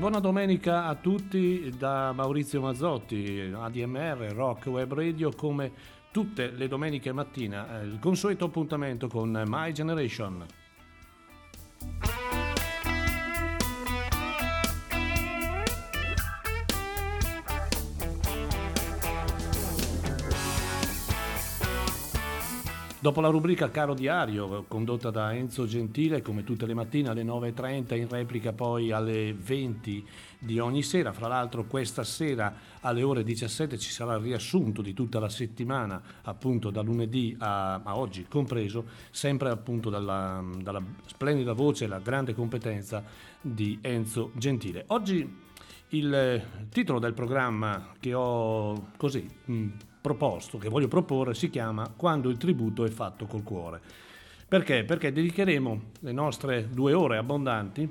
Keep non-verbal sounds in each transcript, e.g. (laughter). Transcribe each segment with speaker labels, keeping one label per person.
Speaker 1: Buona domenica a tutti da Maurizio Mazzotti, ADMR, Rock Web Radio, come tutte le domeniche mattina, il consueto appuntamento con My Generation. Dopo la rubrica Caro Diario, condotta da Enzo Gentile, come tutte le mattine alle 9.30, in replica poi alle 20 di ogni sera. Fra l'altro questa sera alle ore 17 ci sarà il riassunto di tutta la settimana, appunto da lunedì a, a oggi compreso, sempre appunto dalla, dalla splendida voce e la grande competenza di Enzo Gentile. Oggi il titolo del programma che ho così proposto, che voglio proporre, si chiama Quando il tributo è fatto col cuore. Perché? Perché dedicheremo le nostre due ore abbondanti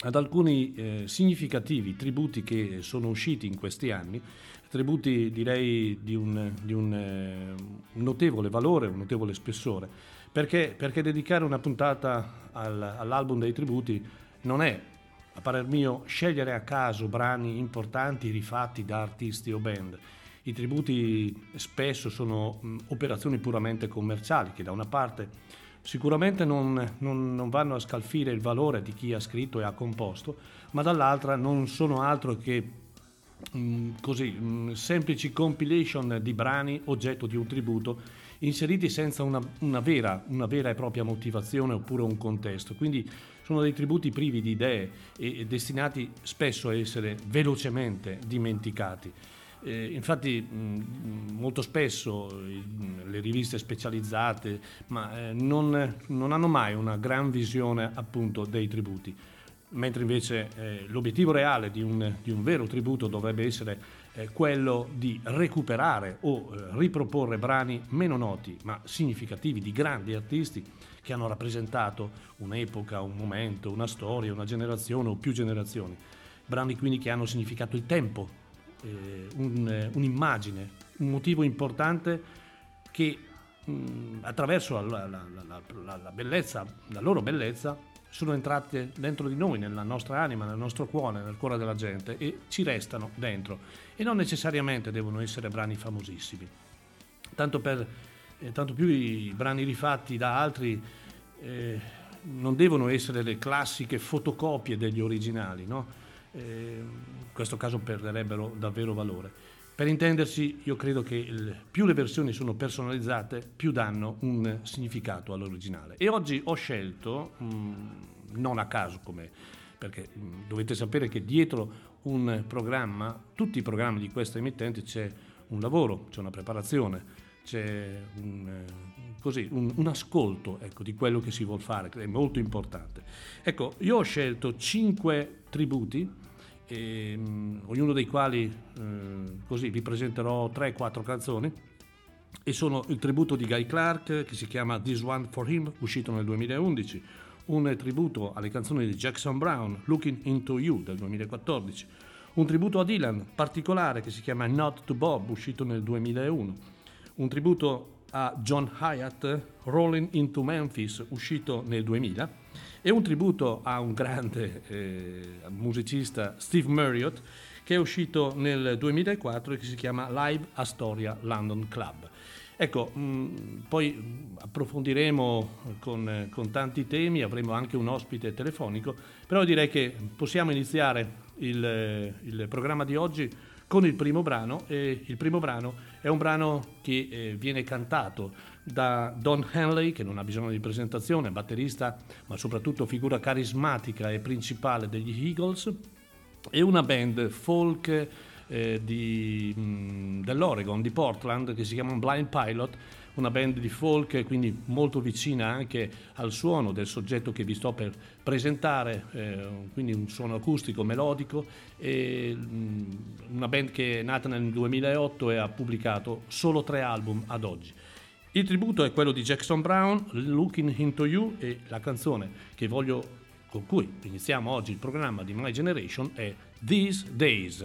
Speaker 1: ad alcuni eh, significativi tributi che sono usciti in questi anni, tributi direi di un, di un, eh, notevole valore, un notevole spessore, perché, perché dedicare una puntata al, all'album dei tributi non è, a parer mio, scegliere a caso brani importanti rifatti da artisti o band, i tributi spesso sono operazioni puramente commerciali che da una parte sicuramente non, non, non, vanno a scalfire il valore di chi ha scritto e ha composto, ma dall'altra non sono altro che così, semplici compilation di brani oggetto di un tributo inseriti senza una, una, vera, una vera e propria motivazione oppure un contesto. Quindi sono dei tributi privi di idee e, e destinati spesso a essere velocemente dimenticati. Eh, infatti mh, molto spesso mh, le riviste specializzate ma, eh, non, non, hanno mai una gran visione appunto dei tributi, mentre invece eh, l'obiettivo reale di un, di un, vero tributo dovrebbe essere eh, quello di recuperare o eh, riproporre brani meno noti ma significativi di grandi artisti che hanno rappresentato un'epoca, un momento, una storia, una generazione o più generazioni. Brani quindi che hanno significato il tempo eh, un, eh, un'immagine, un motivo importante che mh, mm, attraverso la, la, la, la, bellezza, la loro bellezza, sono entrate dentro di noi, nella nostra anima, nel nostro cuore, nel cuore della gente e ci restano dentro. E non necessariamente devono essere brani famosissimi. Tanto, per, eh, tanto più i brani rifatti da altri eh, non devono essere le classiche fotocopie degli originali, no? Eh, in questo caso perderebbero davvero valore. Per intendersi, io credo che più le versioni sono personalizzate, più danno un significato all'originale. E oggi ho scelto, mm, non a caso come perché mm, dovete sapere che dietro un programma, tutti i programmi di questa emittente c'è un lavoro, c'è una preparazione, c'è un, eh, così, un, un ascolto ecco, di quello che si vuole fare, che è molto importante. Ecco, io ho scelto cinque tributi e, um, ognuno dei quali eh, così vi presenterò 3-4 canzoni e sono il tributo di Guy Clark che si chiama This One for Him uscito nel 2011 un tributo alle canzoni di Jackson Brown Looking Into You del 2014 un tributo a Dylan particolare che si chiama Not to Bob uscito nel 2001 un tributo a John Hyatt Rolling Into Memphis uscito nel 2000 e un tributo a un grande eh, musicista Steve Marriott che è uscito nel 2004 e che si chiama Live Astoria London Club. Ecco, mm, poi approfondiremo con, con, tanti temi, avremo anche un ospite telefonico, però direi che possiamo iniziare il, il programma di oggi con il primo brano e il primo brano è un brano che eh, viene cantato da Don Henley, che non ha bisogno di presentazione, batterista, ma soprattutto figura carismatica e principale degli Eagles, e una band folk eh, di, mh, mm, dell'Oregon, di Portland, che si chiama Blind Pilot, una band di folk quindi molto vicina anche al suono del soggetto che vi sto per presentare, eh, quindi un suono acustico, melodico, e, mh, mm, una band che è nata nel 2008 e ha pubblicato solo tre album ad oggi. Il tributo è quello di Jackson Brown, Looking Into You e la canzone voglio, con cui iniziamo oggi il programma di My Generation è These Days.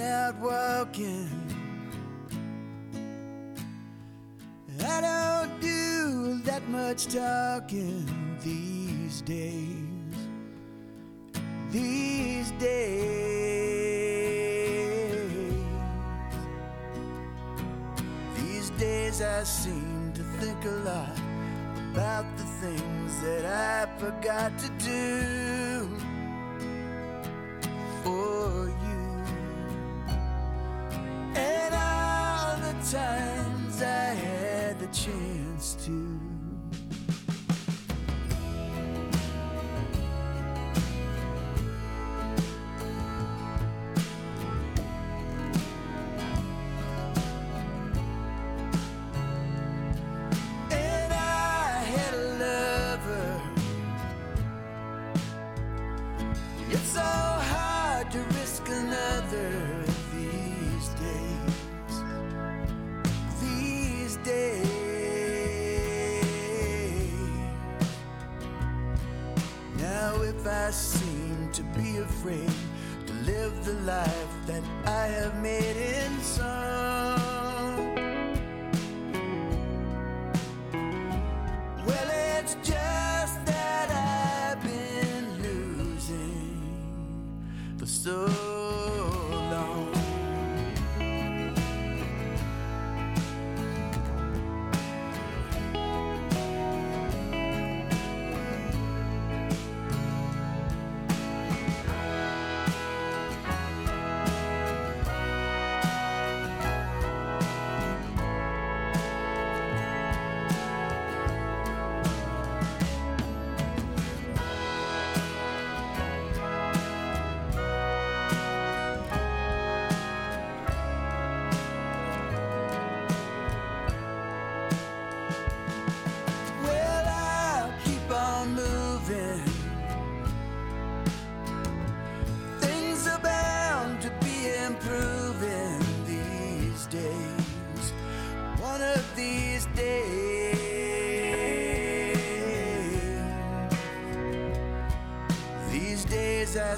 Speaker 2: out walking. Don't do that much talking these days. These days. These days I seem to think a lot about the things that I forgot to do for you. And the times I had the chance to.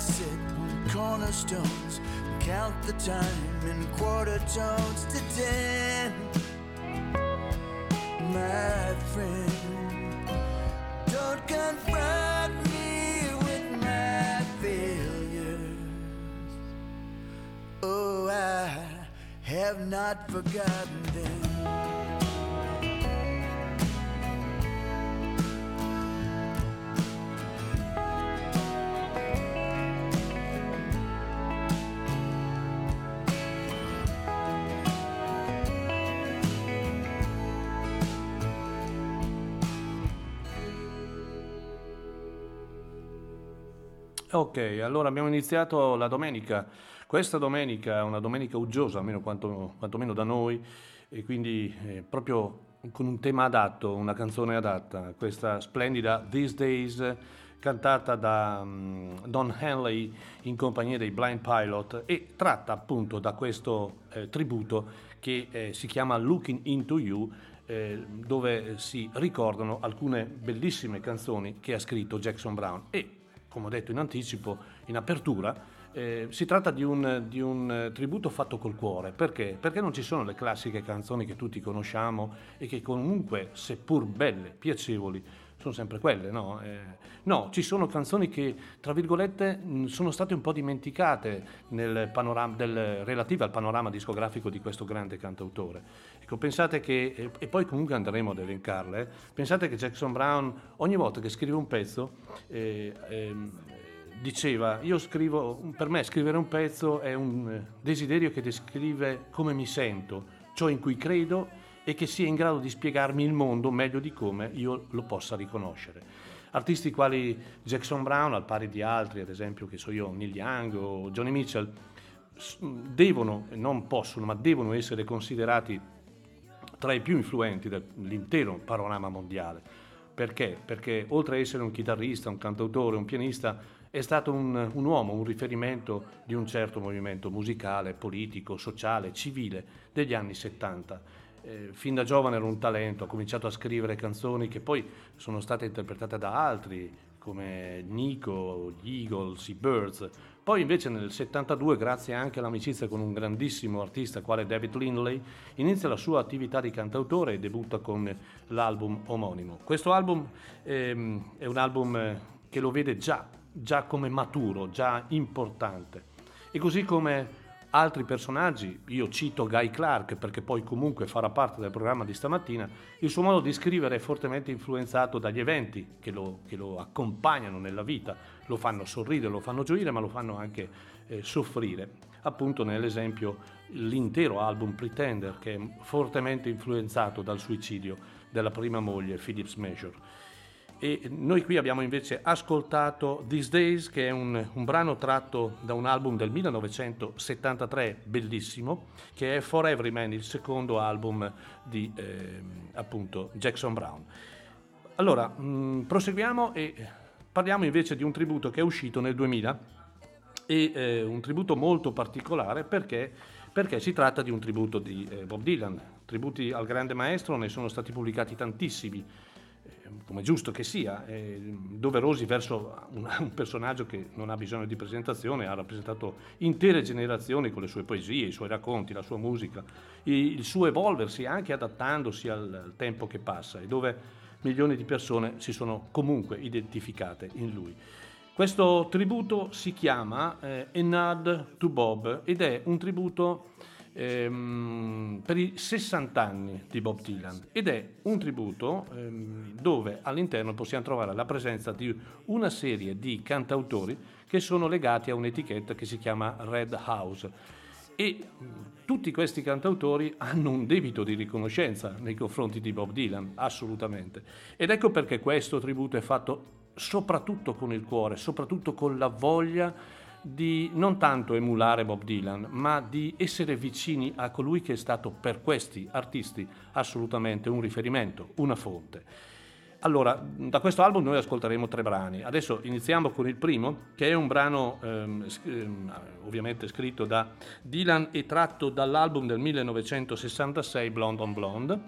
Speaker 2: Sit on cornerstones and count the time in quarter tones to ten my friend. Don't confront me with my failures. Oh, I have not forgotten
Speaker 1: Ok, allora abbiamo iniziato la domenica. Questa domenica è una domenica uggiosa, almeno quanto, quantomeno da noi, e quindi eh, proprio con un tema adatto, una canzone adatta, questa splendida These Days cantata da mm, Don Henley in compagnia dei Blind Pilot e tratta appunto da questo eh, tributo che eh, si chiama Looking Into You eh, dove si ricordano alcune bellissime canzoni che ha scritto Jackson Brown e come ho detto in anticipo, in apertura, eh, si tratta di un, di un, eh, tributo fatto col cuore. Perché? Perché non ci sono le classiche canzoni che tutti conosciamo e che comunque, seppur belle, piacevoli, sono sempre quelle, no? Eh, no, ci sono canzoni che, tra virgolette, mh, sono state un po' dimenticate nel panorama, del, relative al panorama discografico di questo grande cantautore. Ecco, pensate che, e, e poi comunque andremo ad elencarle, eh, pensate che Jackson Brown ogni volta che scrive un pezzo eh, ehm, diceva, io scrivo, per me scrivere un pezzo è un eh, desiderio che descrive come mi sento, ciò in cui credo e che sia in grado di spiegarmi il mondo meglio di come io lo possa riconoscere. Artisti quali Jackson Brown, al pari di altri, ad esempio, che so io, Neil Young o Johnny Mitchell, devono, non possono, ma devono essere considerati tra i più influenti dell'intero panorama mondiale. Perché? Perché oltre ad essere un chitarrista, un cantautore, un pianista, è stato un, un uomo, un riferimento di un certo movimento musicale, politico, sociale, civile degli anni 70 eh, fin da giovane era un talento, ha cominciato a scrivere canzoni che poi sono state interpretate da altri come Nico, gli Eagles, i Birds, Poi invece nel 72, grazie anche all'amicizia con un grandissimo artista quale David Lindley, inizia la sua attività di cantautore e debutta con l'album omonimo. Questo album ehm, è un album eh, che lo vede già, già come maturo, già importante. E così come altri personaggi, io cito Guy Clark perché poi comunque farà parte del programma di stamattina, il suo modo di scrivere è fortemente influenzato dagli eventi che lo, che lo accompagnano nella vita, lo fanno sorridere, lo fanno gioire, ma lo fanno anche eh, soffrire. Appunto nell'esempio l'intero album Pretender che è fortemente influenzato dal suicidio della prima moglie Phillips Major e noi qui abbiamo invece ascoltato These Days che è un, un, brano tratto da un album del 1973 bellissimo che è For Everyman il secondo album di eh, appunto Jackson Brown. Allora mh, mm, proseguiamo e parliamo invece di un tributo che è uscito nel 2000 e eh, un tributo molto particolare perché, perché si tratta di un tributo di eh, Bob Dylan. Tributi al grande maestro ne sono stati pubblicati tantissimi come giusto che sia, doverosi verso un, un, personaggio che non ha bisogno di presentazione, ha rappresentato intere generazioni con le sue poesie, i suoi racconti, la sua musica, il, il suo evolversi anche adattandosi al, al, tempo che passa e dove milioni di persone si sono comunque identificate in lui. Questo tributo si chiama eh, A Nod to Bob ed è un tributo ehm, per i 60 anni di Bob Dylan ed è un tributo ehm, dove all'interno possiamo trovare la presenza di una serie di cantautori che sono legati a un'etichetta che si chiama Red House e tutti questi cantautori hanno un debito di riconoscenza nei confronti di Bob Dylan, assolutamente. Ed ecco perché questo tributo è fatto soprattutto con il cuore, soprattutto con la voglia di non tanto emulare Bob Dylan, ma di essere vicini a colui che è stato per questi artisti assolutamente un riferimento, una fonte. Allora, da questo album noi ascolteremo tre brani. Adesso iniziamo con il primo, che è un brano ehm, ehm ovviamente scritto da Dylan e tratto dall'album del 1966 Blonde on Blonde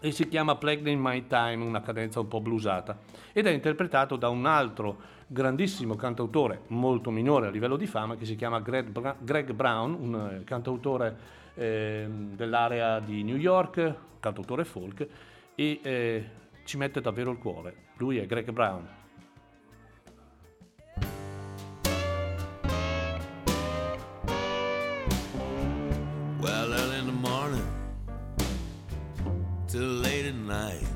Speaker 1: e si chiama Plagued in My Time, una cadenza un po' blusata, ed è interpretato da un altro grandissimo cantautore, molto minore a livello di fama, che si chiama Greg, Bra- Greg Brown, un eh, cantautore eh, dell'area di New York, cantautore folk, e eh, ci mette davvero il cuore. Lui è Greg Brown. Well, early in the morning till late at night,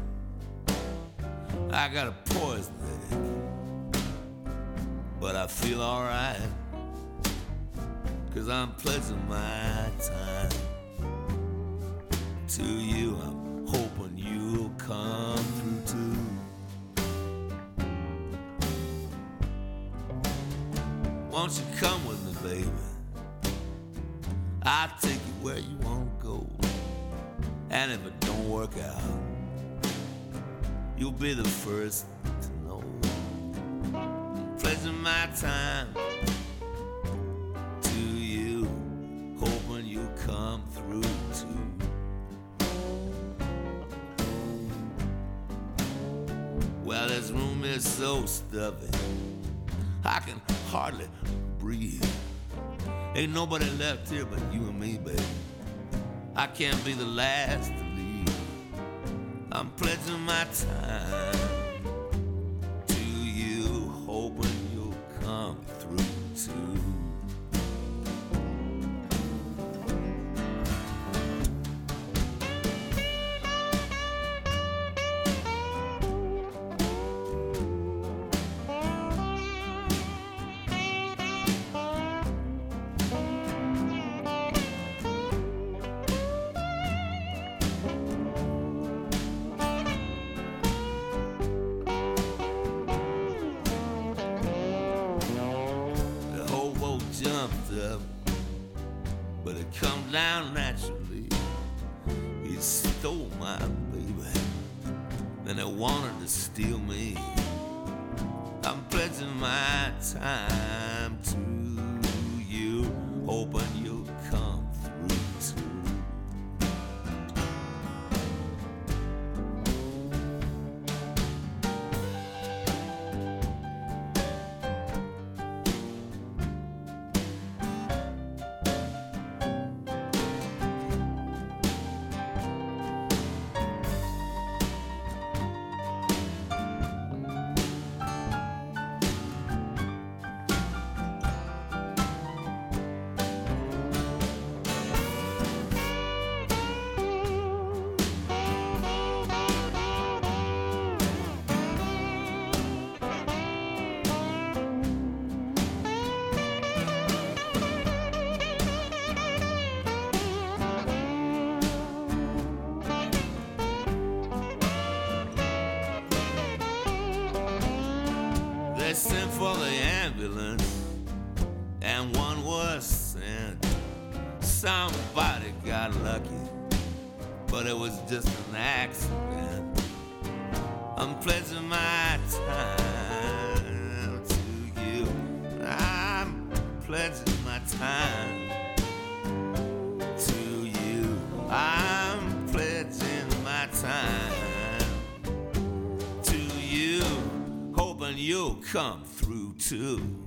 Speaker 1: I got a poison but I feel alright. Cause I'm pledging my time to you. I'm hoping you'll come through too. Won't you come with me, baby? I'll take you where you wanna go. And if it don't work out, you'll be the first pledging my time to you, hoping you come through too. Well, this room is so stuffy, I can hardly breathe. Ain't nobody left here but you and me, baby. I can't be the last to leave. I'm pledging my time.
Speaker 3: Somebody got lucky, but it was just an accident. I'm pledging my time to you. I'm pledging my time to you. I'm pledging my time to you, hoping you'll come through too.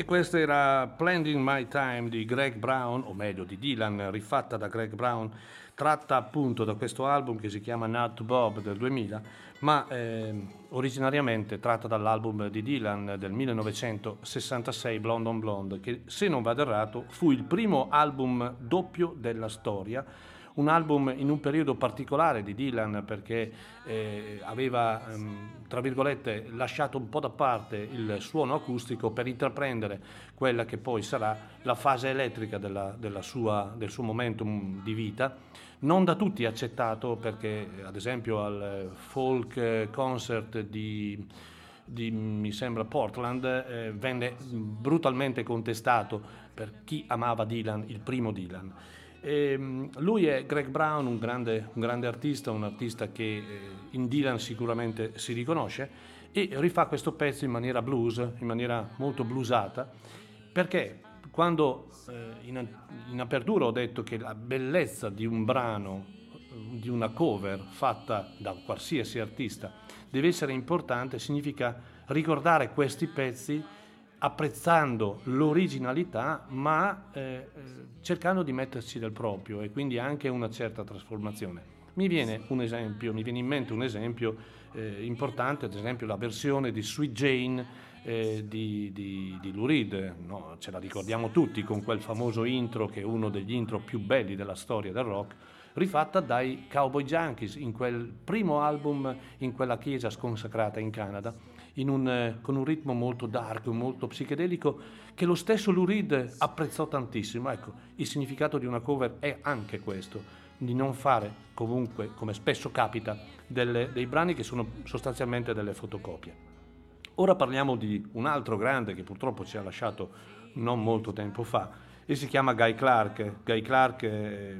Speaker 1: E questa era Planning My Time di Greg Brown, o meglio di Dylan, rifatta da Greg Brown, tratta appunto da questo album che si chiama Not Bob del 2000, ma eh, originariamente tratta dall'album di Dylan del 1966, Blonde on Blonde, che se non vado errato fu il primo album doppio della storia un album in un periodo particolare di Dylan perché eh, aveva, ehm, tra virgolette, lasciato un po' da parte il suono acustico per intraprendere quella che poi sarà la fase elettrica della, della sua, del suo momentum di vita. Non da tutti accettato perché, ad esempio, al folk concert di di, mi sembra Portland, eh, venne brutalmente contestato per chi amava Dylan, il primo Dylan. E, ehm, lui è Greg Brown, un grande, un grande, artista, un artista che eh, in Dylan sicuramente si riconosce e rifà questo pezzo in maniera blues, in maniera molto bluesata, perché quando eh, in, in apertura ho detto che la bellezza di un brano, di una cover fatta da qualsiasi artista, deve essere importante, significa ricordare questi pezzi apprezzando l'originalità ma eh, eh, cercando di metterci del proprio e quindi anche una certa trasformazione. Mi viene un esempio, mi viene in mente un esempio eh, importante, ad esempio la versione di Sweet Jane eh, di, di, di, Lou Reed, no? ce la ricordiamo tutti con quel famoso intro che è uno degli intro più belli della storia del rock, rifatta dai Cowboy Junkies in quel primo album in quella chiesa sconsacrata in Canada un, eh, con un ritmo molto dark, molto psichedelico, che lo stesso Lou Reed apprezzò tantissimo. Ecco, il significato di una cover è anche questo, di non fare comunque, come spesso capita, delle, dei brani che sono sostanzialmente delle fotocopie. Ora parliamo di un altro grande che purtroppo ci ha lasciato non molto tempo fa e si chiama Guy Clark. Guy Clark eh,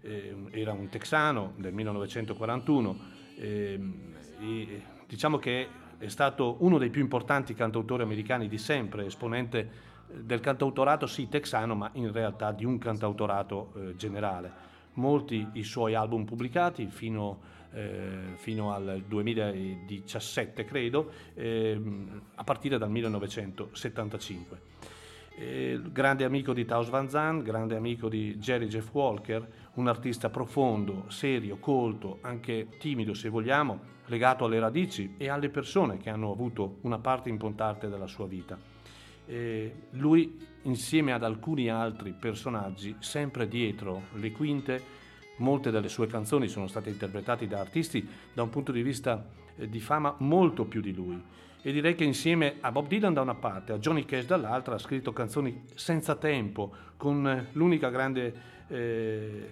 Speaker 1: eh, era un texano del 1941 eh, diciamo che è stato uno dei più importanti cantautori americani di sempre, esponente eh, del cantautorato sì texano, ma in realtà di un cantautorato eh, generale. Molti i suoi album pubblicati fino, eh, fino al 2017, credo, eh, a partire dal 1975. Eh, grande amico di Taos Van Zandt, grande amico di Jerry Jeff Walker, un artista profondo, serio, colto, anche timido se vogliamo, legato alle radici e alle persone che hanno avuto una parte importante della sua vita. Eh, lui, insieme ad alcuni altri personaggi, sempre dietro le quinte, molte delle sue canzoni sono state interpretate da artisti da un punto di vista eh, di fama molto più di lui. E direi che insieme a Bob Dylan da una parte, a Johnny Cash dall'altra, ha scritto canzoni senza tempo, con l'unica grande eh,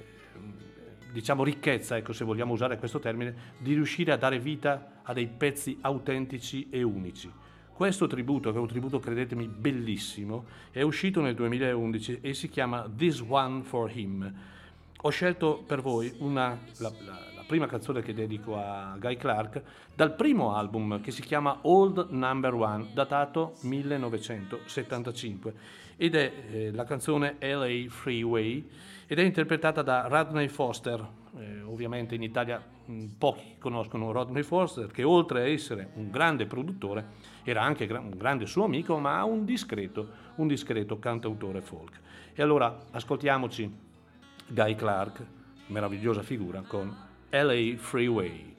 Speaker 1: diciamo ricchezza, ecco se vogliamo usare questo termine, di riuscire a dare vita a dei pezzi autentici e unici. Questo tributo, che è un tributo credetemi bellissimo, è uscito nel 2011 e si chiama This One for Him. Ho scelto per voi una, la, la, la prima canzone che dedico a Guy Clark dal primo album che si chiama Old Number One, datato 1975 ed è eh, la canzone LA Freeway ed è interpretata da Rodney Foster. Eh, ovviamente in Italia mh, mm, pochi conoscono Rodney Foster che oltre a essere un grande produttore era anche gra- un grande suo amico ma un discreto, un discreto cantautore folk. E allora ascoltiamoci Guy Clark, meravigliosa figura, con LA Freeway.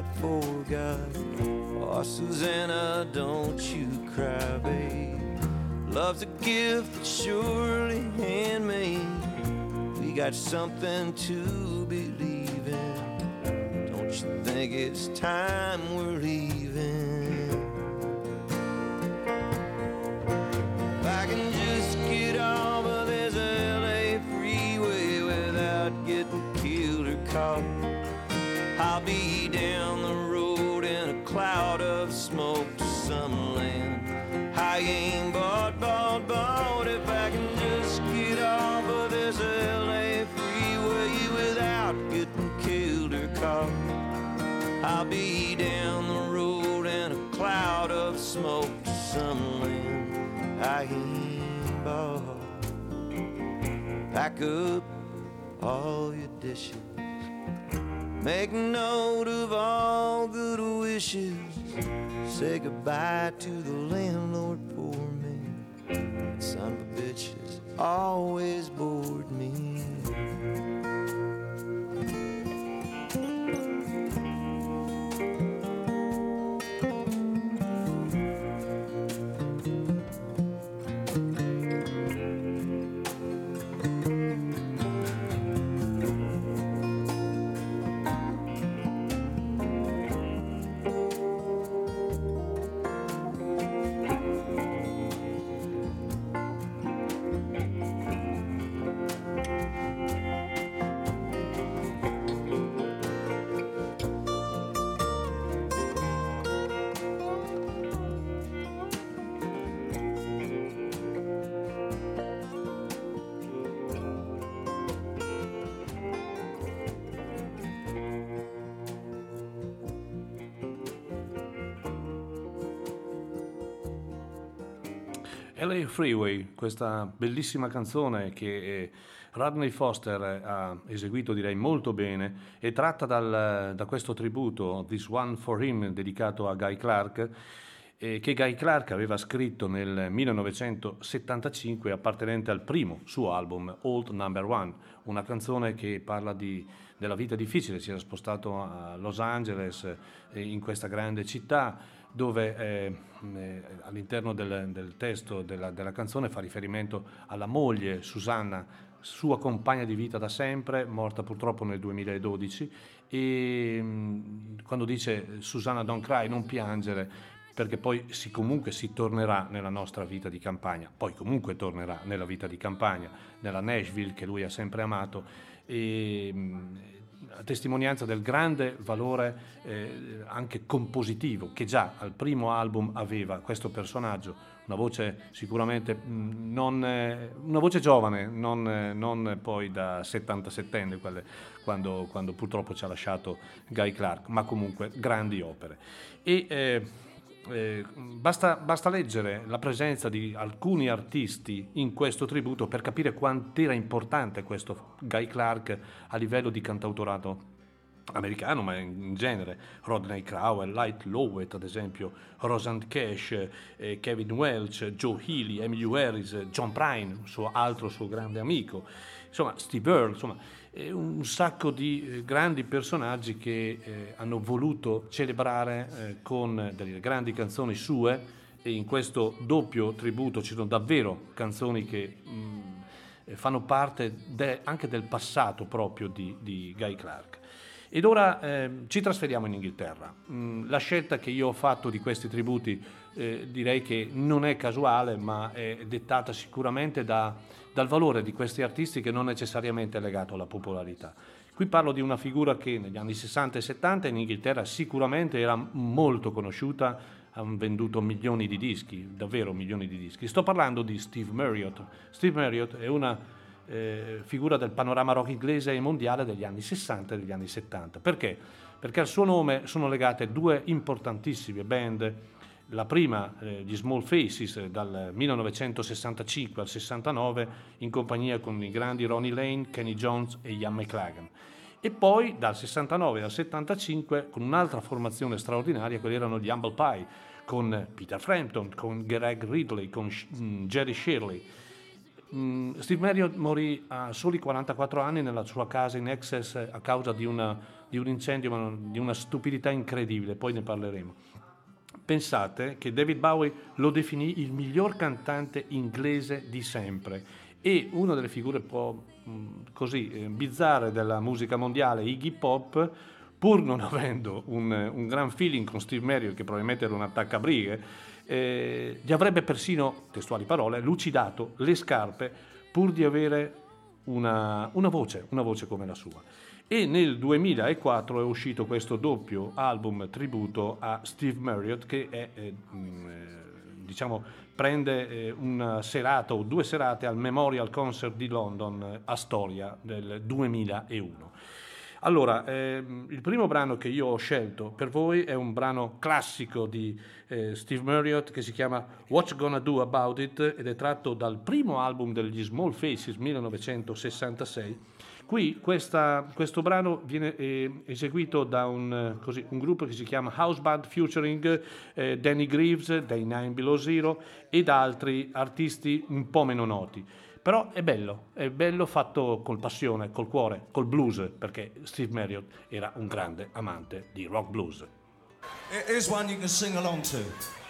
Speaker 3: We forgot. Oh, Susanna, don't you cry, babe. Love's a gift that's surely handmade. We got something to believe in. Don't you think it's time we're leaving? If I can just get off of this LA freeway without getting killed or caught, I'll be ain't bought, bought, bought if I can just get off of this LA freeway without getting killed or caught. I'll be down the road in a cloud of smoke to some land I ain't bought. Pack up all your dishes. Make note of all good wishes. Say goodbye to the landlord for me. Son of a bitch has always bored me.
Speaker 1: LA Freeway, questa bellissima canzone che eh, Rodney Foster ha eseguito direi molto bene, è tratta dal- da questo tributo This One for Him dedicato a Guy Clark eh, che Guy Clark aveva scritto nel 1975 appartenente al primo suo album Old Number One, una canzone che parla di- della vita difficile, si era spostato a Los Angeles eh, in questa grande città dove eh, eh, all'interno del, del testo della, della canzone fa riferimento alla moglie Susanna, sua compagna di vita da sempre, morta purtroppo nel 2012, e mh, quando dice Susanna don't cry, non piangere, perché poi si, comunque si tornerà nella nostra vita di campagna, poi comunque tornerà nella vita di campagna, nella Nashville che lui ha sempre amato. E, mh, a testimonianza del grande valore eh, anche compositivo che già al primo album aveva questo personaggio, una voce sicuramente mm, non, eh, una voce giovane, non, eh, non poi da 77enne, quando, quando, purtroppo ci ha lasciato Guy Clark, ma comunque grandi opere. E, eh, basta, basta, leggere la presenza di alcuni artisti in questo tributo per capire quanto era importante questo Guy Clark a livello di cantautorato americano, ma in genere, Rodney Crowell, Light Lowett ad esempio, Rosanne Cash, eh, Kevin Welch, Joe Healy, Emily Harris, John Prine, suo altro suo grande amico, insomma Steve Earle, insomma un sacco di eh, grandi personaggi che eh, hanno voluto celebrare eh, con delle grandi canzoni sue e in questo doppio tributo ci sono davvero canzoni che mm, fanno parte de, anche del passato proprio di, di Guy Clark. Ed ora eh, ci trasferiamo in Inghilterra. Mm, la scelta che io ho fatto di questi tributi eh, direi che non è casuale, ma è dettata sicuramente da, dal valore di questi artisti che non necessariamente è legato alla popolarità. Qui parlo di una figura che negli anni 60 e 70 in Inghilterra sicuramente era molto conosciuta, hanno venduto milioni di dischi, davvero milioni di dischi. Sto parlando di Steve Marriott. Steve Marriott è una eh, figura del panorama rock inglese e mondiale degli anni 60 e degli anni 70. Perché? Perché al suo nome sono legate due importantissime band. La prima, eh, gli Small Faces, dal 1965 al 69, in compagnia con i grandi Ronnie Lane, Kenny Jones e Ian McLagan. E poi dal 69 al 75 con un'altra formazione straordinaria, quelli erano gli Humble Pie, con Peter Frampton, con Greg Ridley, con mm, Jerry Shirley Mm, Steve Marriott morì a soli 44 anni nella sua casa in Excess a causa di, una, di un incendio, di una stupidità incredibile, poi ne parleremo. Pensate che David Bowie lo definì il miglior cantante inglese di sempre e una delle figure un po' mm, così eh, bizzarre della musica mondiale, Iggy Pop, pur non (laughs) avendo un, un gran feeling con Steve Marriott, che probabilmente era un attaccabrighe, eh, gli avrebbe persino, testuali parole, lucidato le scarpe pur di avere una, una, voce, una voce come la sua. E nel 2004 è uscito questo doppio album tributo a Steve Marriott che è, eh, mm, eh, diciamo, prende eh, una serata o due serate al Memorial Concert di London a Storia del 2001. Allora, ehm, il primo brano che io ho scelto per voi è un brano classico di eh, Steve Marriott che si chiama What's Gonna Do About It ed è tratto dal primo album degli Small Faces 1966. Qui questa, questo brano viene eh, eseguito da un, così, un, gruppo che si chiama House Band featuring eh, Danny Greaves dei Nine Below Zero ed altri artisti un po' meno noti. Però è bello, è bello fatto col passione, col cuore, col blues, perché Steve Marriott era un grande amante di rock blues. Here's one you can sing along to.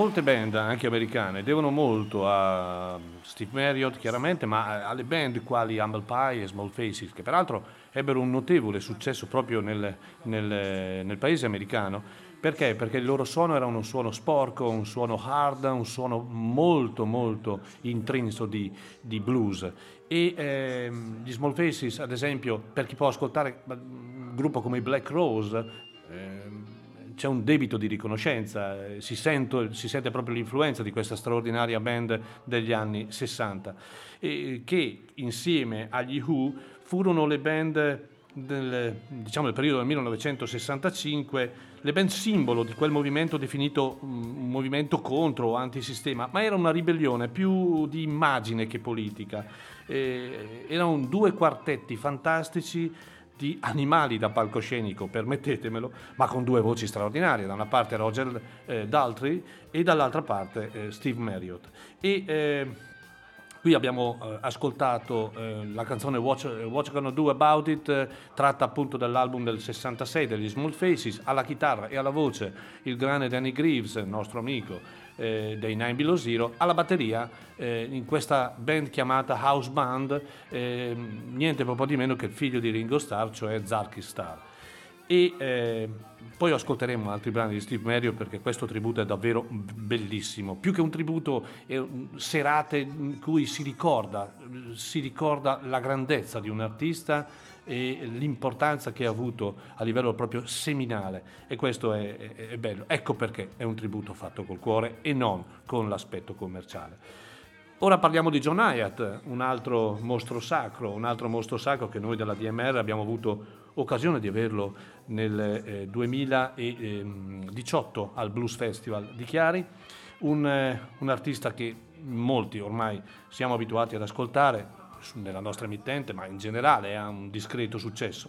Speaker 1: Molte band, anche americane, devono molto a Steve Marriott chiaramente, ma alle band quali Humble Pie e Small Faces, che peraltro ebbero un notevole successo proprio nel, nel, nel paese americano. Perché? Perché il loro suono era un suono sporco, un suono hard, un suono molto molto intrinso di, di blues. E eh, gli Small Faces, ad esempio, per chi può ascoltare un gruppo come i Black Rose, c'è un debito di riconoscenza, eh, si, sento, si, sente proprio l'influenza di questa straordinaria band degli anni 60, e che insieme agli Who furono le band del, diciamo, del periodo del 1965, le band simbolo di quel movimento definito un movimento contro o antisistema, ma era una ribellione più di immagine che politica. Eh, erano due quartetti fantastici di animali da palcoscenico, permettetemelo, ma con due voci straordinarie, da una parte Roger eh, Daltrey e dall'altra parte eh, Steve Marriott. E, eh, Qui abbiamo eh, ascoltato eh, la canzone What, What Gonna Do About It, eh, tratta appunto dall'album del 66 degli Small Faces, alla chitarra e alla voce il grande Danny Greaves, nostro amico, eh, dei Nine Below Zero, alla batteria eh, in questa band chiamata House Band, eh, niente proprio di meno che il figlio di Ringo Starr, cioè Zarky Starr. E eh, poi ascolteremo altri brani di Steve Mario perché questo tributo è davvero bellissimo. Più che un tributo, è serate in cui si ricorda, si ricorda la grandezza di un artista e l'importanza che ha avuto a livello proprio seminale e questo è, è, è bello. Ecco perché è un tributo fatto col cuore e non con l'aspetto commerciale. Ora parliamo di John Hyatt, un altro mostro sacro, un altro mostro sacro che noi della DMR abbiamo avuto occasione di averlo nel eh, 2018 al Blues Festival di Chiari, un, eh, un artista che molti ormai siamo abituati ad ascoltare, nella nostra emittente, ma in generale ha un discreto successo.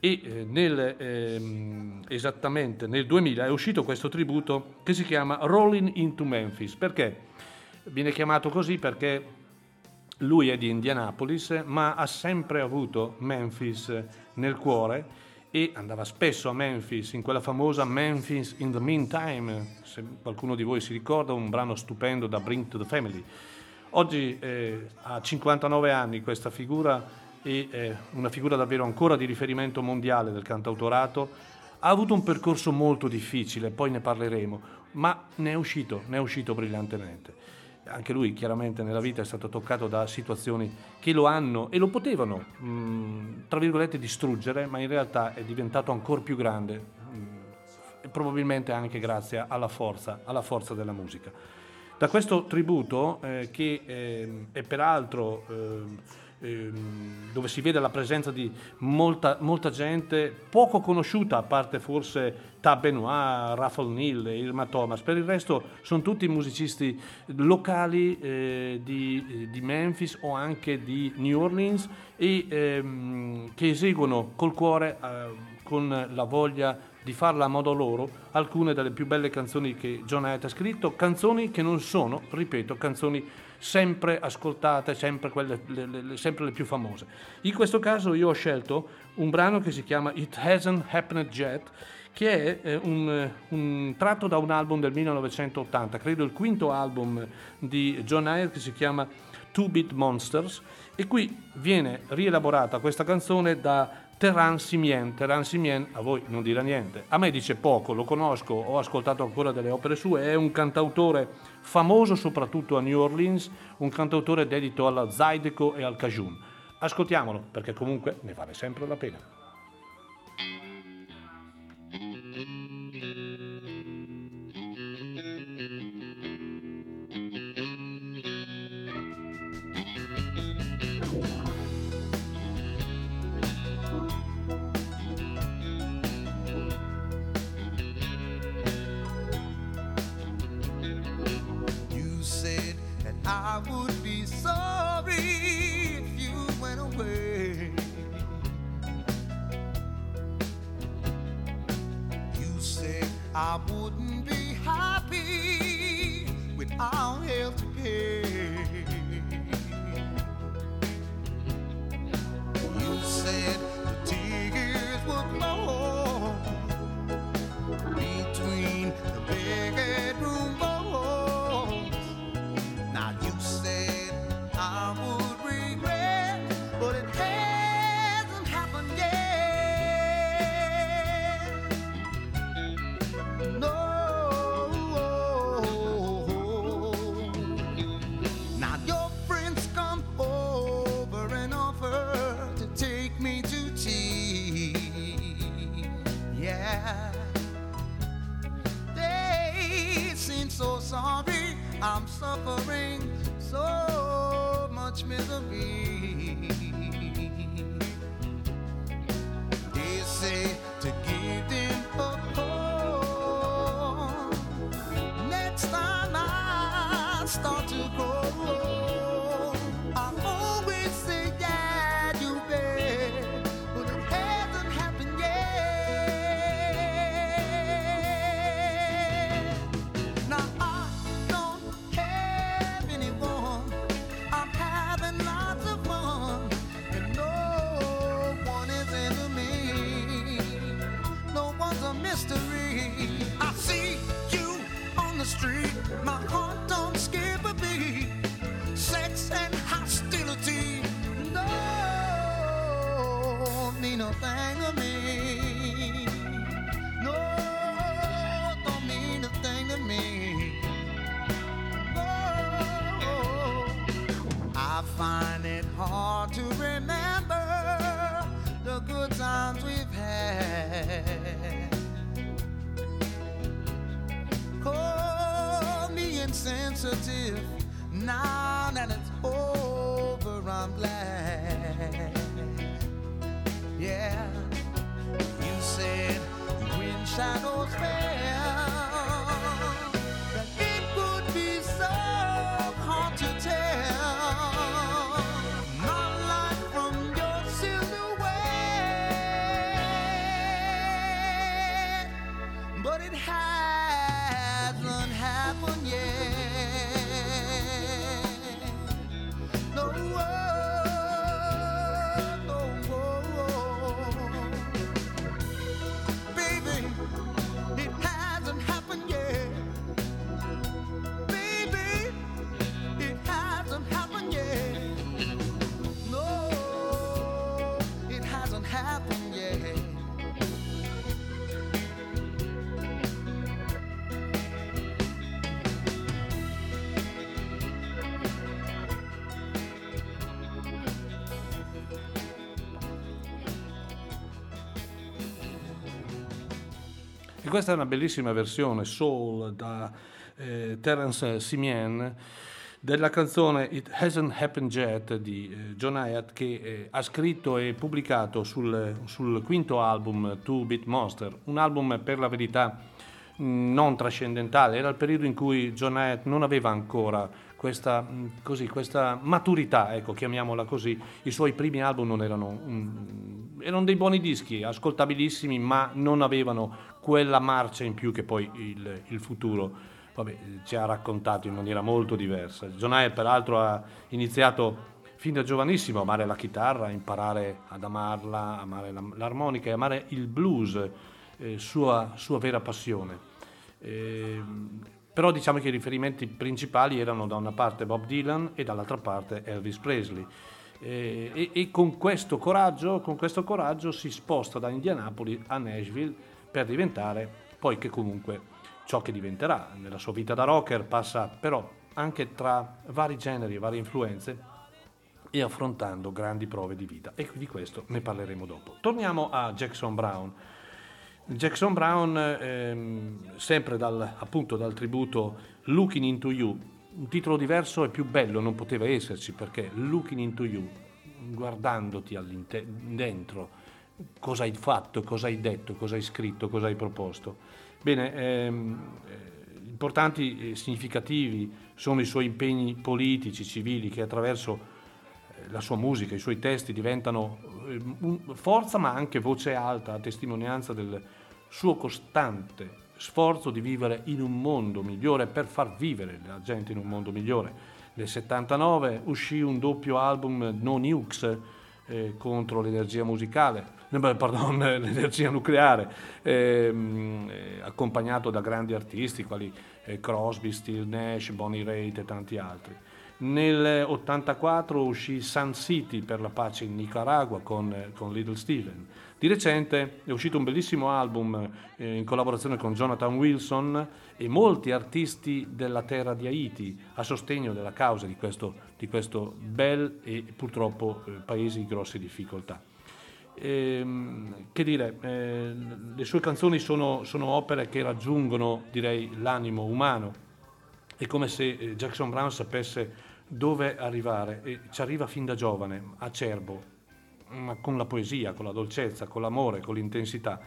Speaker 1: E eh, nel, eh, esattamente nel 2000 è uscito questo tributo che si chiama Rolling into Memphis. Perché? Viene chiamato così perché lui è di Indianapolis, ma ha sempre avuto Memphis nel cuore e andava spesso a Memphis, in quella famosa Memphis in the Meantime, se qualcuno di voi si ricorda, un brano stupendo da Bring to the Family. Oggi eh, ha 59 anni questa figura e eh, una figura davvero ancora di riferimento mondiale del cantautorato. Ha avuto un percorso molto difficile, poi ne parleremo, ma ne è uscito, ne è uscito brillantemente. Anche lui chiaramente nella vita è stato toccato da situazioni che lo hanno e lo potevano, mh, mm, tra virgolette, distruggere, ma in realtà è diventato ancora più grande, mh, mm, probabilmente anche grazie alla forza, alla forza della musica. Da questo tributo, eh, che eh, è peraltro eh, dove si vede la presenza di molta, molta, gente poco conosciuta, a parte forse Tab Benoit, Raffle Neal, Irma Thomas, per il resto sono tutti musicisti locali eh, di, di, Memphis o anche di New Orleans e ehm, che eseguono col cuore, eh, con la voglia di farla a modo loro alcune delle più belle canzoni che John Hyatt ha scritto, canzoni che non sono, ripeto, canzoni sempre ascoltate, sempre, quelle, le, le, sempre le più famose. In questo caso io ho scelto un brano che si chiama It Hasn't Happened Yet, che è eh, un, un, tratto da un album del 1980, credo il quinto album di John Hyatt che si chiama Two Beat Monsters e qui viene rielaborata questa canzone da Terran Simien. Terran Simien a voi non dirà niente. A me dice poco, lo conosco, ho ascoltato ancora delle opere sue, è un cantautore famoso soprattutto a New Orleans, un cantautore dedito alla Zydeco e al Cajun. Ascoltiamolo perché comunque ne vale sempre la pena. Questa è una bellissima versione soul da eh, Terence Simien della canzone It Hasn't Happened Yet di eh, John Hyatt che eh, ha scritto e pubblicato sul, sul quinto album Two Bit Monster, un album per la verità non trascendentale, era il periodo in cui John Hyatt non aveva ancora questa, mh, così, questa maturità, ecco, chiamiamola così. I suoi primi album non erano, erano dei buoni dischi, ascoltabilissimi, ma non avevano quella marcia in più che poi il, il futuro vabbè, ci ha raccontato in maniera molto diversa. John Hyatt peraltro ha iniziato fin da giovanissimo a amare la chitarra, a imparare ad amarla, amare la- l'armonica e amare il blues, eh, sua, sua vera passione. Ehm, però diciamo che i riferimenti principali erano da una parte Bob Dylan e dall'altra parte Elvis Presley. Eh, e, e con, questo coraggio, con questo coraggio si sposta da Indianapolis a Nashville per diventare poi che comunque ciò che diventerà. Nella sua vita da rocker passa però anche tra vari generi e varie influenze e affrontando grandi prove di vita e di questo ne parleremo dopo. Torniamo a Jackson Brown. Jackson Brown, ehm, sempre dal, appunto dal tributo Looking Into You, un titolo diverso e più bello non poteva esserci perché Looking Into You, guardandoti dentro, cosa hai fatto, cosa hai detto, cosa hai scritto, cosa hai proposto. Bene, ehm, eh, importanti e significativi sono i suoi impegni politici, civili, che attraverso la sua musica, i suoi testi diventano eh, forza ma anche voce alta, a testimonianza del suo costante sforzo di vivere in un mondo migliore per far vivere la gente in un mondo migliore. Nel 79 uscì un doppio album No Nukes eh, contro l'energia musicale, (laughs) pardon, (laughs) l'energia nucleare, ehm, eh, accompagnato da grandi artisti quali eh, Crosby, Still Nash, Bonnie Raitt e tanti altri. Nel 84 uscì Sun City per la pace in Nicaragua con, con Little Steven. Di recente è uscito un bellissimo album eh, in collaborazione con Jonathan Wilson e molti artisti della terra di Haiti a sostegno della causa di questo, di questo bel e purtroppo eh, paese di grosse difficoltà. Ehm, che dire, eh, le sue canzoni sono, sono opere che raggiungono, direi, l'animo umano
Speaker 4: È come se eh, Jackson Brown sapesse dove arrivare e ci arriva fin da giovane, acerbo, ma con la poesia, con la dolcezza, con l'amore, con l'intensità,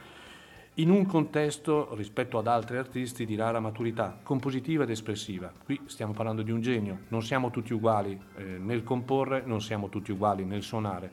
Speaker 4: in un contesto rispetto ad altri artisti di rara maturità, compositiva ed espressiva. Qui stiamo parlando di un genio, non siamo tutti uguali eh, nel comporre, non siamo tutti uguali nel suonare.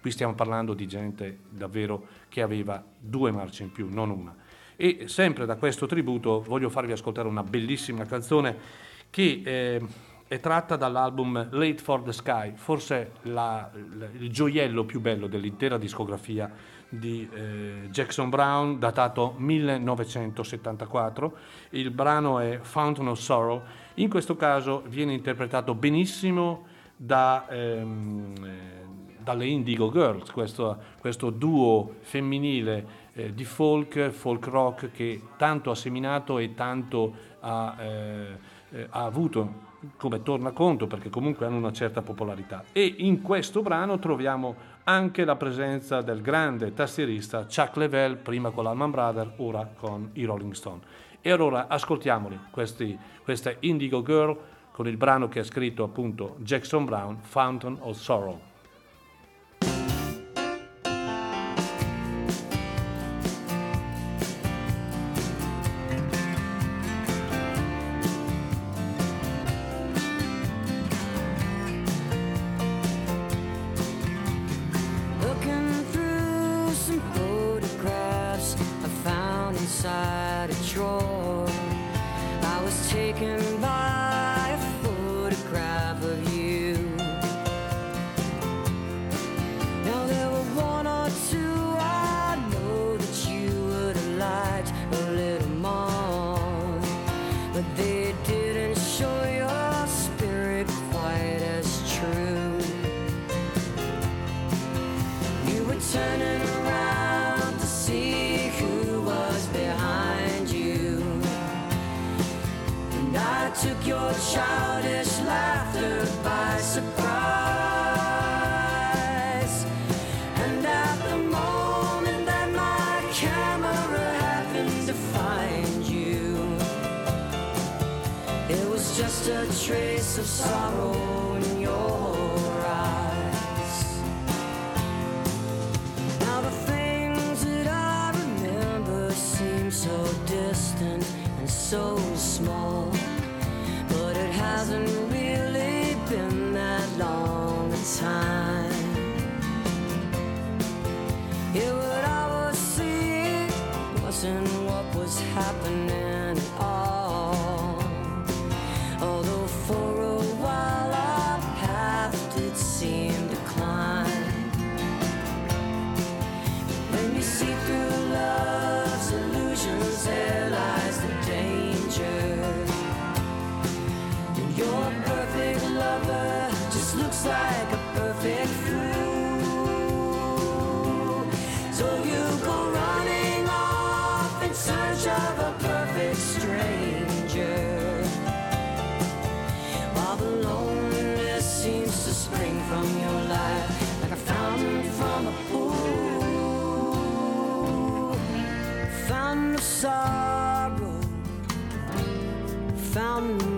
Speaker 4: Qui stiamo parlando di gente davvero che aveva due marce in più, non una. E sempre da questo tributo voglio farvi ascoltare una bellissima canzone che eh, è tratta dall'album Late for the Sky, forse la, il gioiello più bello dell'intera discografia di eh, Jackson Brown, datato 1974. Il brano è Fountain of Sorrow. In questo caso viene interpretato benissimo da, ehm, eh, dalle Indigo Girls, questo, questo duo femminile eh, di folk, folk rock che tanto ha seminato e tanto ha, eh, eh, ha avuto come tornaconto perché comunque hanno una certa popolarità. E in questo brano troviamo anche la presenza del grande tastierista Chuck Level, prima con l'Alman Brother, ora con i Rolling Stone. E allora ascoltiamoli, questi, questa Indigo Girl con il brano che ha scritto appunto Jackson Brown, Fountain of Sorrow. of sorrow. sorrow found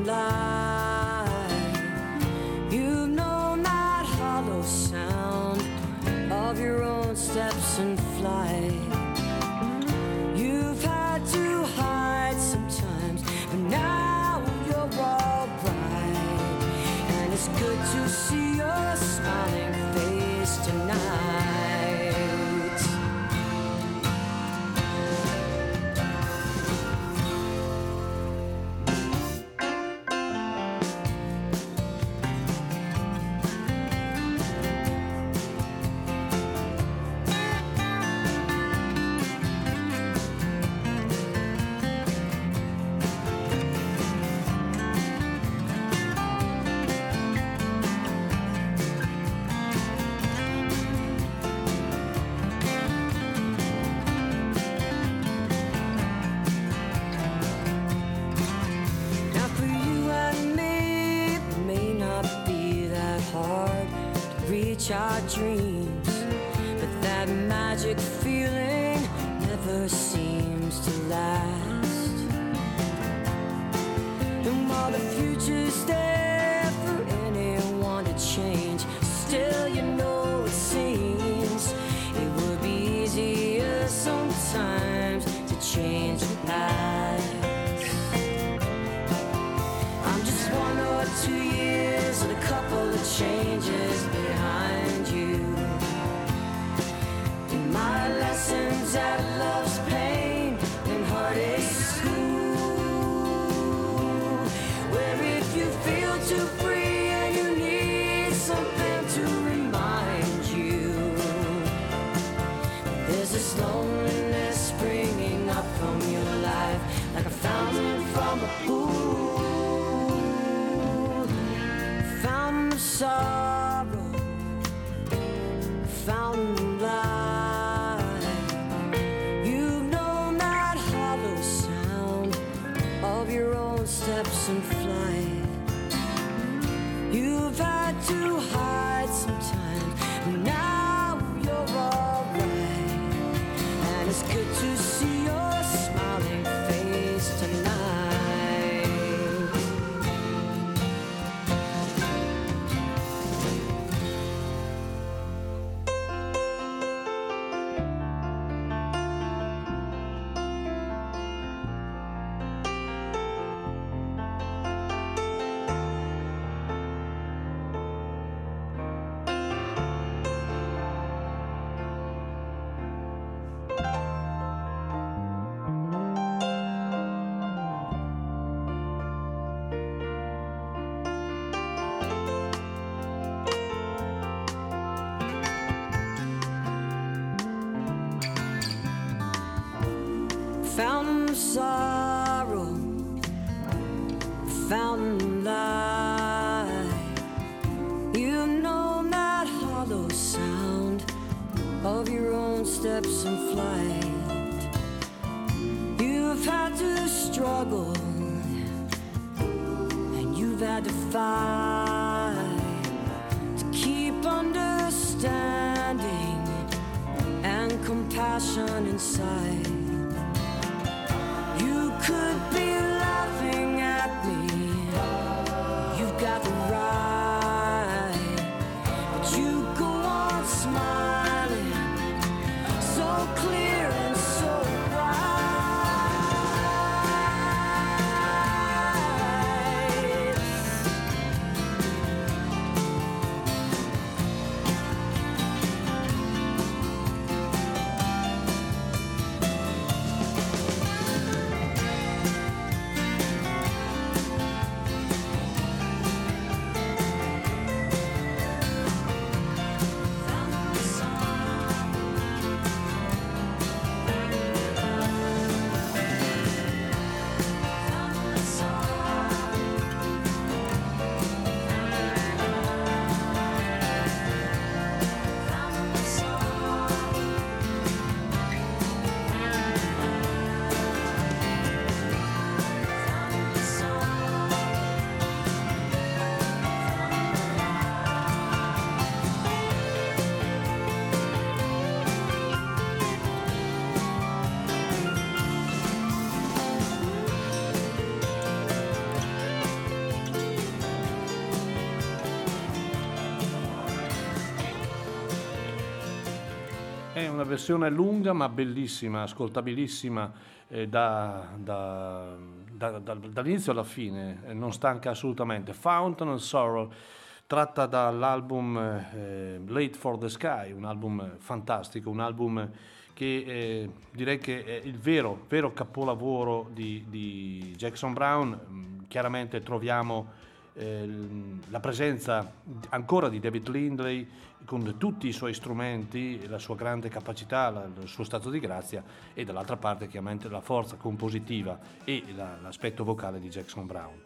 Speaker 4: una versione lunga ma bellissima, ascoltabilissima eh, da, da, da, dall'inizio alla fine, eh, non stanca assolutamente. Fountain of Sorrow, tratta dall'album eh, Late for the Sky, un album fantastico, un album che eh, direi che è il vero, vero capolavoro di, di Jackson Brown. Mm, chiaramente troviamo eh, la presenza ancora di David Lindley con tutti i suoi strumenti, la sua grande capacità, il suo stato di grazia e dall'altra parte chiaramente la forza compositiva e la, l'aspetto vocale di Jackson Brown.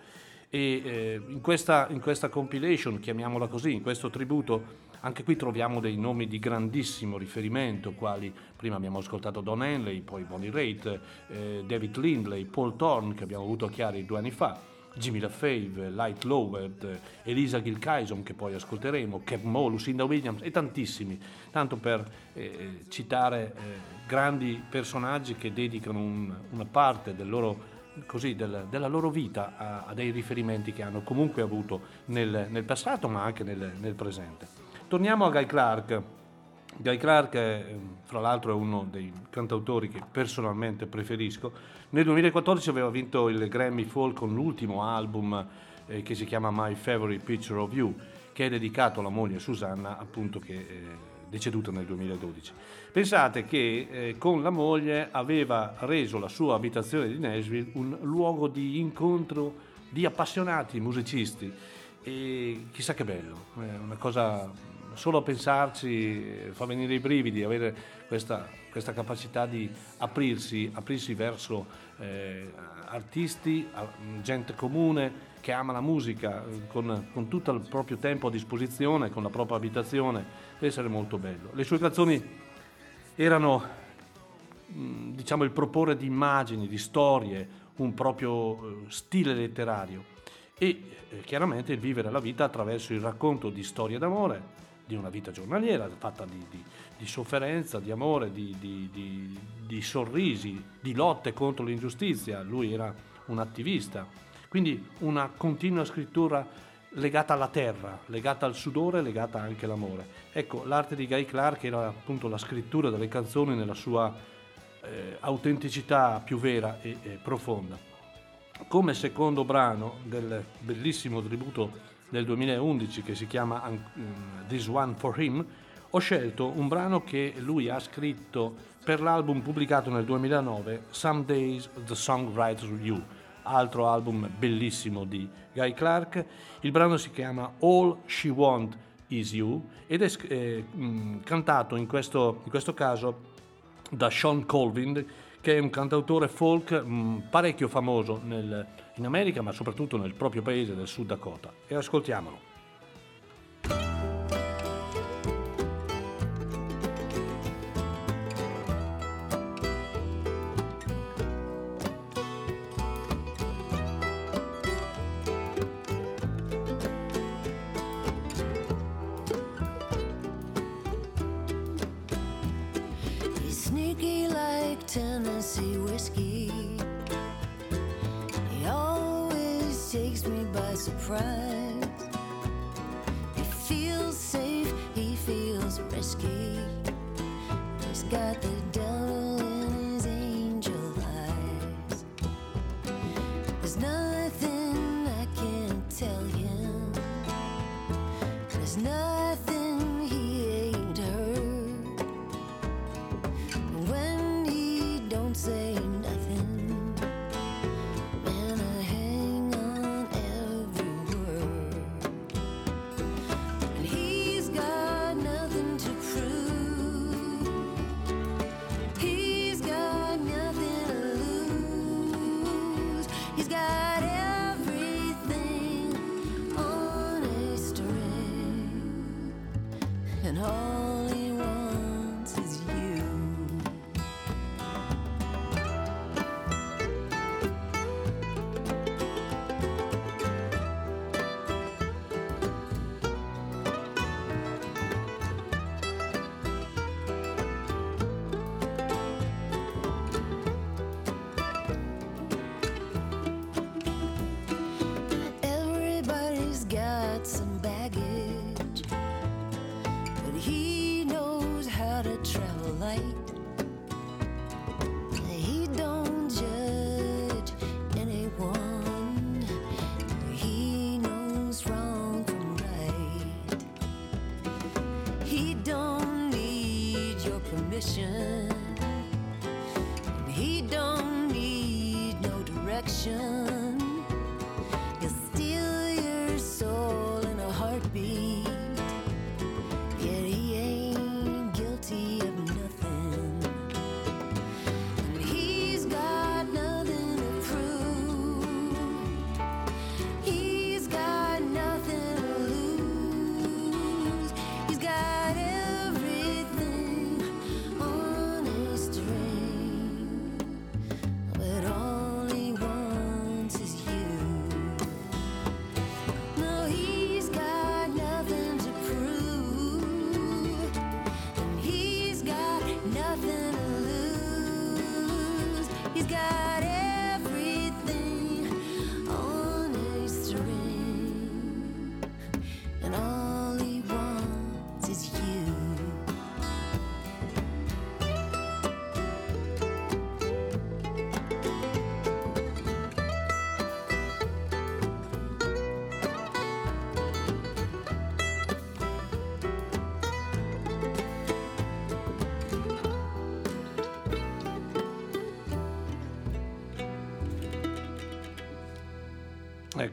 Speaker 4: E eh, in, questa, in questa compilation, chiamiamola così, in questo tributo, anche qui troviamo dei nomi di grandissimo riferimento, quali prima abbiamo ascoltato Don Henley, poi Bonnie Raitt, eh, David Lindley, Paul Thorne che abbiamo avuto a Chiari due anni fa, Jimmy LaFave, Light Loward, Elisa Gilkyson che poi ascolteremo, Kev Moe, Lucinda Williams e tantissimi, tanto per eh, citare eh, grandi personaggi che dedicano un, una parte del loro
Speaker 1: così, del, della loro vita a, a, dei riferimenti che hanno comunque avuto nel, nel passato ma anche nel, nel, presente. Torniamo a Guy Clark. Guy Clark, è, fra l'altro, è uno dei cantautori che personalmente preferisco. Nel 2014 aveva vinto il Grammy Folk con l'ultimo album eh, che si chiama My Favorite Picture of You, che è dedicato alla moglie Susanna, appunto che è deceduta nel 2012. Pensate che eh, con la moglie aveva reso la sua abitazione di Nashville un luogo di incontro di appassionati musicisti e chissà che bello, una cosa solo a pensarci fa venire i brividi, avere questa, questa capacità di aprirsi, aprirsi verso eh, artisti, gente comune che ama la musica con, con, tutto il proprio tempo a disposizione, con la propria abitazione, deve essere molto bello. Le sue canzoni erano mm, diciamo il proporre di immagini, di storie, un proprio eh, stile letterario e eh, chiaramente il vivere la vita attraverso il racconto di storie d'amore, di una vita giornaliera fatta di, di, di sofferenza, di amore, di, di, sorrisi, di lotte contro l'ingiustizia. Lui era un attivista, quindi una continua scrittura legata alla terra, legata al sudore, legata anche all'amore. Ecco, l'arte di Guy Clark era appunto la scrittura delle canzoni nella sua eh, autenticità più vera e, e profonda. Come secondo brano del bellissimo tributo del 2011 che si chiama This One for Him, ho scelto un brano che lui ha scritto per l'album pubblicato nel 2009, Some Days the Song Writes You, altro album bellissimo di Guy Clark. Il brano si chiama All She Want Is You ed è eh, cantato in questo, in questo caso da Sean Colvin, che è un cantautore folk mh, parecchio famoso nel, in America, ma soprattutto nel proprio paese del Sud Dakota. E ascoltiamolo.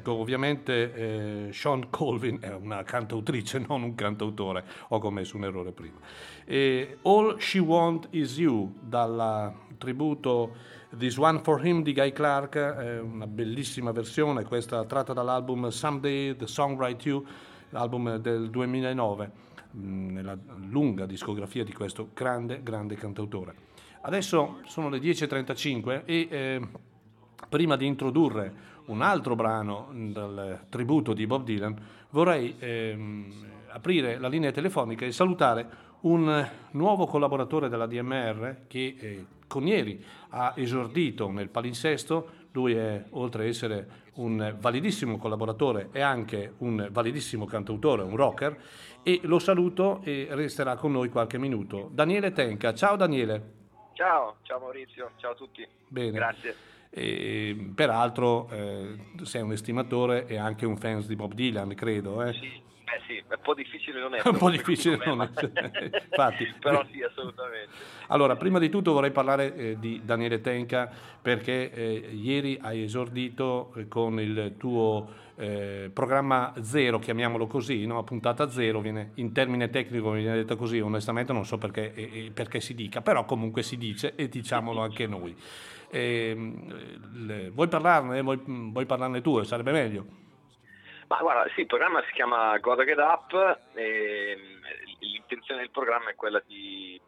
Speaker 1: Ecco, ovviamente eh, Sean Colvin è una cantautrice, (laughs) non un cantautore, ho commesso un errore prima. E All She Want Is You, dal tributo This One For Him di Guy Clark, è una bellissima versione, questa tratta dall'album Someday The Song Write You, l'album del 2009, mm, nella lunga discografia di questo grande, grande cantautore. Adesso sono le 10.35 e eh, prima di introdurre un altro brano dal tributo di Bob Dylan, vorrei ehm, aprire la linea telefonica e salutare un nuovo collaboratore della DMR che eh, con ieri ha esordito nel palinsesto. Lui è, oltre ad essere un validissimo collaboratore, è anche un validissimo cantautore, un rocker, e lo saluto e resterà con noi qualche minuto. Daniele Tenca, ciao Daniele.
Speaker 5: Ciao, ciao Maurizio, ciao a tutti.
Speaker 1: Bene.
Speaker 5: Grazie.
Speaker 1: E, peraltro eh, sei un estimatore e anche un fan di Bob Dylan, credo. Eh?
Speaker 5: Sì, eh sì, è un po' difficile non
Speaker 1: essere. (laughs) un po' difficile non essere, (laughs) infatti.
Speaker 5: Però sì, assolutamente.
Speaker 1: Allora, prima di tutto vorrei parlare eh, di Daniele Tenca perché eh, ieri hai esordito eh, con il tuo eh, programma zero, chiamiamolo così, no? puntata zero, viene, in termine tecnico viene detto così, onestamente non so perché, perché si dica, però comunque si dice e diciamolo anche noi. Ehm, le, vuoi parlarne? Vuoi, vuoi parlarne tu? Sarebbe meglio.
Speaker 5: Ma guarda, sì, il programma si chiama Gotta Get Up e l'intenzione del programma è quella di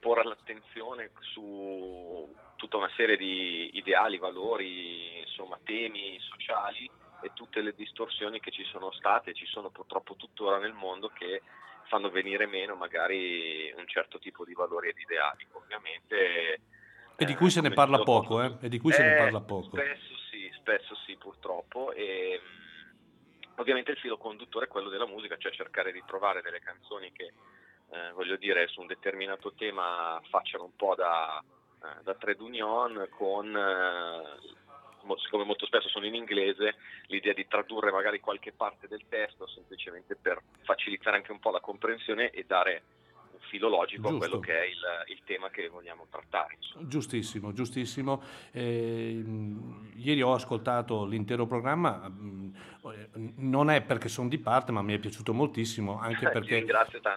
Speaker 5: porre l'attenzione su tutta una serie di ideali, valori, insomma, temi sociali e tutte le distorsioni che ci sono state e ci sono purtroppo tuttora nel mondo che fanno venire meno magari un certo tipo di valori ed ideali. Ovviamente
Speaker 1: e di cui se ne parla poco, eh? E di cui eh, se ne parla poco.
Speaker 5: Spesso sì, spesso sì, purtroppo. E, ovviamente il filo conduttore è quello della musica, cioè cercare di trovare delle canzoni che, eh, voglio dire, su un determinato tema facciano un po' da, eh, da trade union con eh, siccome molto spesso sono in inglese, l'idea di tradurre magari qualche parte del testo semplicemente per facilitare anche un po' la comprensione e dare filologico Giusto. a quello che è il, il, tema che vogliamo trattare.
Speaker 1: Insomma. Giustissimo, giustissimo. Eh, ieri ho ascoltato l'intero programma, mm, non è perché sono di parte, ma mi è piaciuto moltissimo, anche perché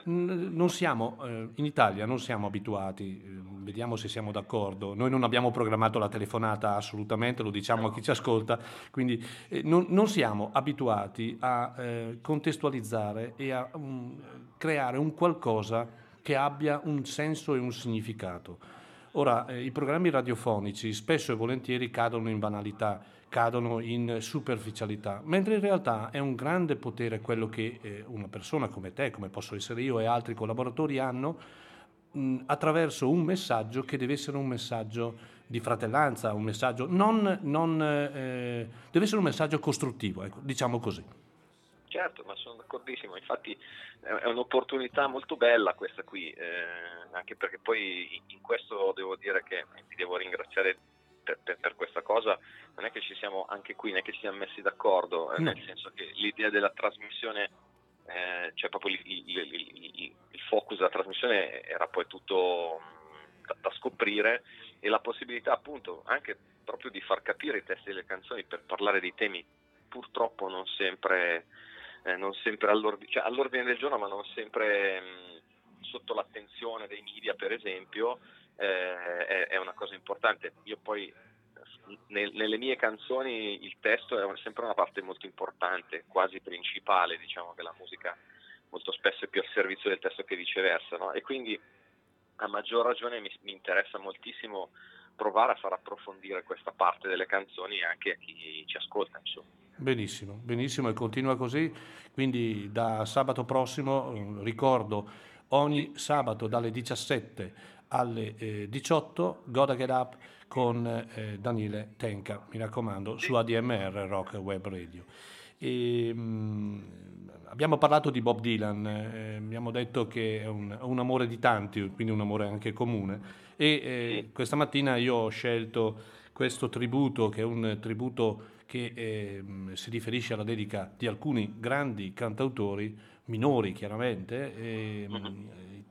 Speaker 1: non siamo, eh, in Italia non siamo abituati, eh, vediamo se siamo d'accordo, noi non abbiamo programmato la telefonata assolutamente, lo diciamo a chi ci ascolta, quindi eh, non, non, siamo abituati a eh, contestualizzare e a um, creare un qualcosa che abbia un senso e un significato. Ora, eh, i programmi radiofonici spesso e volentieri cadono in banalità, cadono in superficialità, mentre in realtà è un grande potere quello che eh, una persona come te, come posso essere io e altri collaboratori hanno mh, attraverso un messaggio che deve essere un messaggio di fratellanza, un messaggio non, non eh, deve essere un messaggio costruttivo, ecco, diciamo così.
Speaker 5: Certo, ma sono d'accordissimo, infatti è un'opportunità molto bella questa qui, eh, anche perché poi in questo devo dire che ti devo ringraziare per, per, per, questa cosa, non è che ci siamo anche qui, non è che ci siamo messi d'accordo, eh, nel senso che l'idea della trasmissione, eh, cioè proprio il, il, il, il, focus della trasmissione era poi tutto da, da scoprire e la possibilità appunto anche proprio di far capire i testi delle canzoni per parlare di temi purtroppo non sempre eh, non sempre all'ordine, cioè, all'ordine, del giorno, ma non sempre mh, sotto l'attenzione dei media, per esempio, eh, è, è, una cosa importante. Io poi nel, nelle mie canzoni il testo è sempre una parte molto importante, quasi principale, diciamo che la musica molto spesso è più al servizio del testo che viceversa, no? e quindi a maggior ragione mi, mi interessa moltissimo provare a far approfondire questa parte delle canzoni anche a chi ci ascolta. Insomma.
Speaker 1: Benissimo, benissimo e continua così. Quindi da sabato prossimo, eh, ricordo, ogni sabato dalle 17 alle eh, 18, Gotta Get Up con eh, Daniele Tenca, mi raccomando, su ADMR Rock Web Radio. E, mh, mm, abbiamo parlato di Bob Dylan, eh, abbiamo detto che è un, un, amore di tanti, quindi un amore anche comune. E eh, questa mattina io ho scelto questo tributo, che è un tributo che eh, si riferisce alla dedica di alcuni grandi cantautori, minori chiaramente, eh,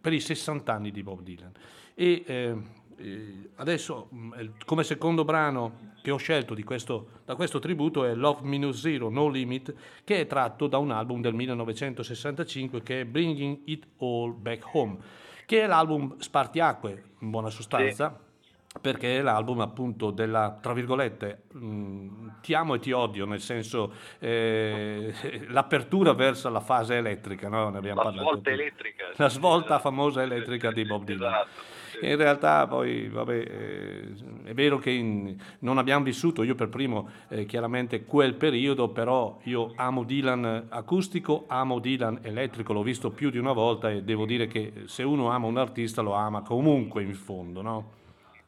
Speaker 1: per i 60 anni di Bob Dylan. E eh, eh, adesso mm, come secondo brano che ho scelto questo, da questo tributo è Love Minus Zero No Limit che è tratto da un album del 1965 che è Bringing It All Back Home che è l'album spartiacque in buona sostanza sì perché è l'album appunto della, tra virgolette, mh, mm, ti amo e ti odio, nel senso eh, l'apertura verso la fase elettrica, no?
Speaker 5: ne abbiamo la parlato. Svolta elettrica.
Speaker 1: La svolta esatto. famosa elettrica di Bob Dylan. Esatto. In realtà poi, vabbè, eh, è vero che in, non abbiamo vissuto, io per primo, eh, chiaramente quel periodo, però io amo Dylan acustico, amo Dylan elettrico, l'ho visto più di una volta e devo dire che se uno ama un artista lo ama comunque in fondo, no?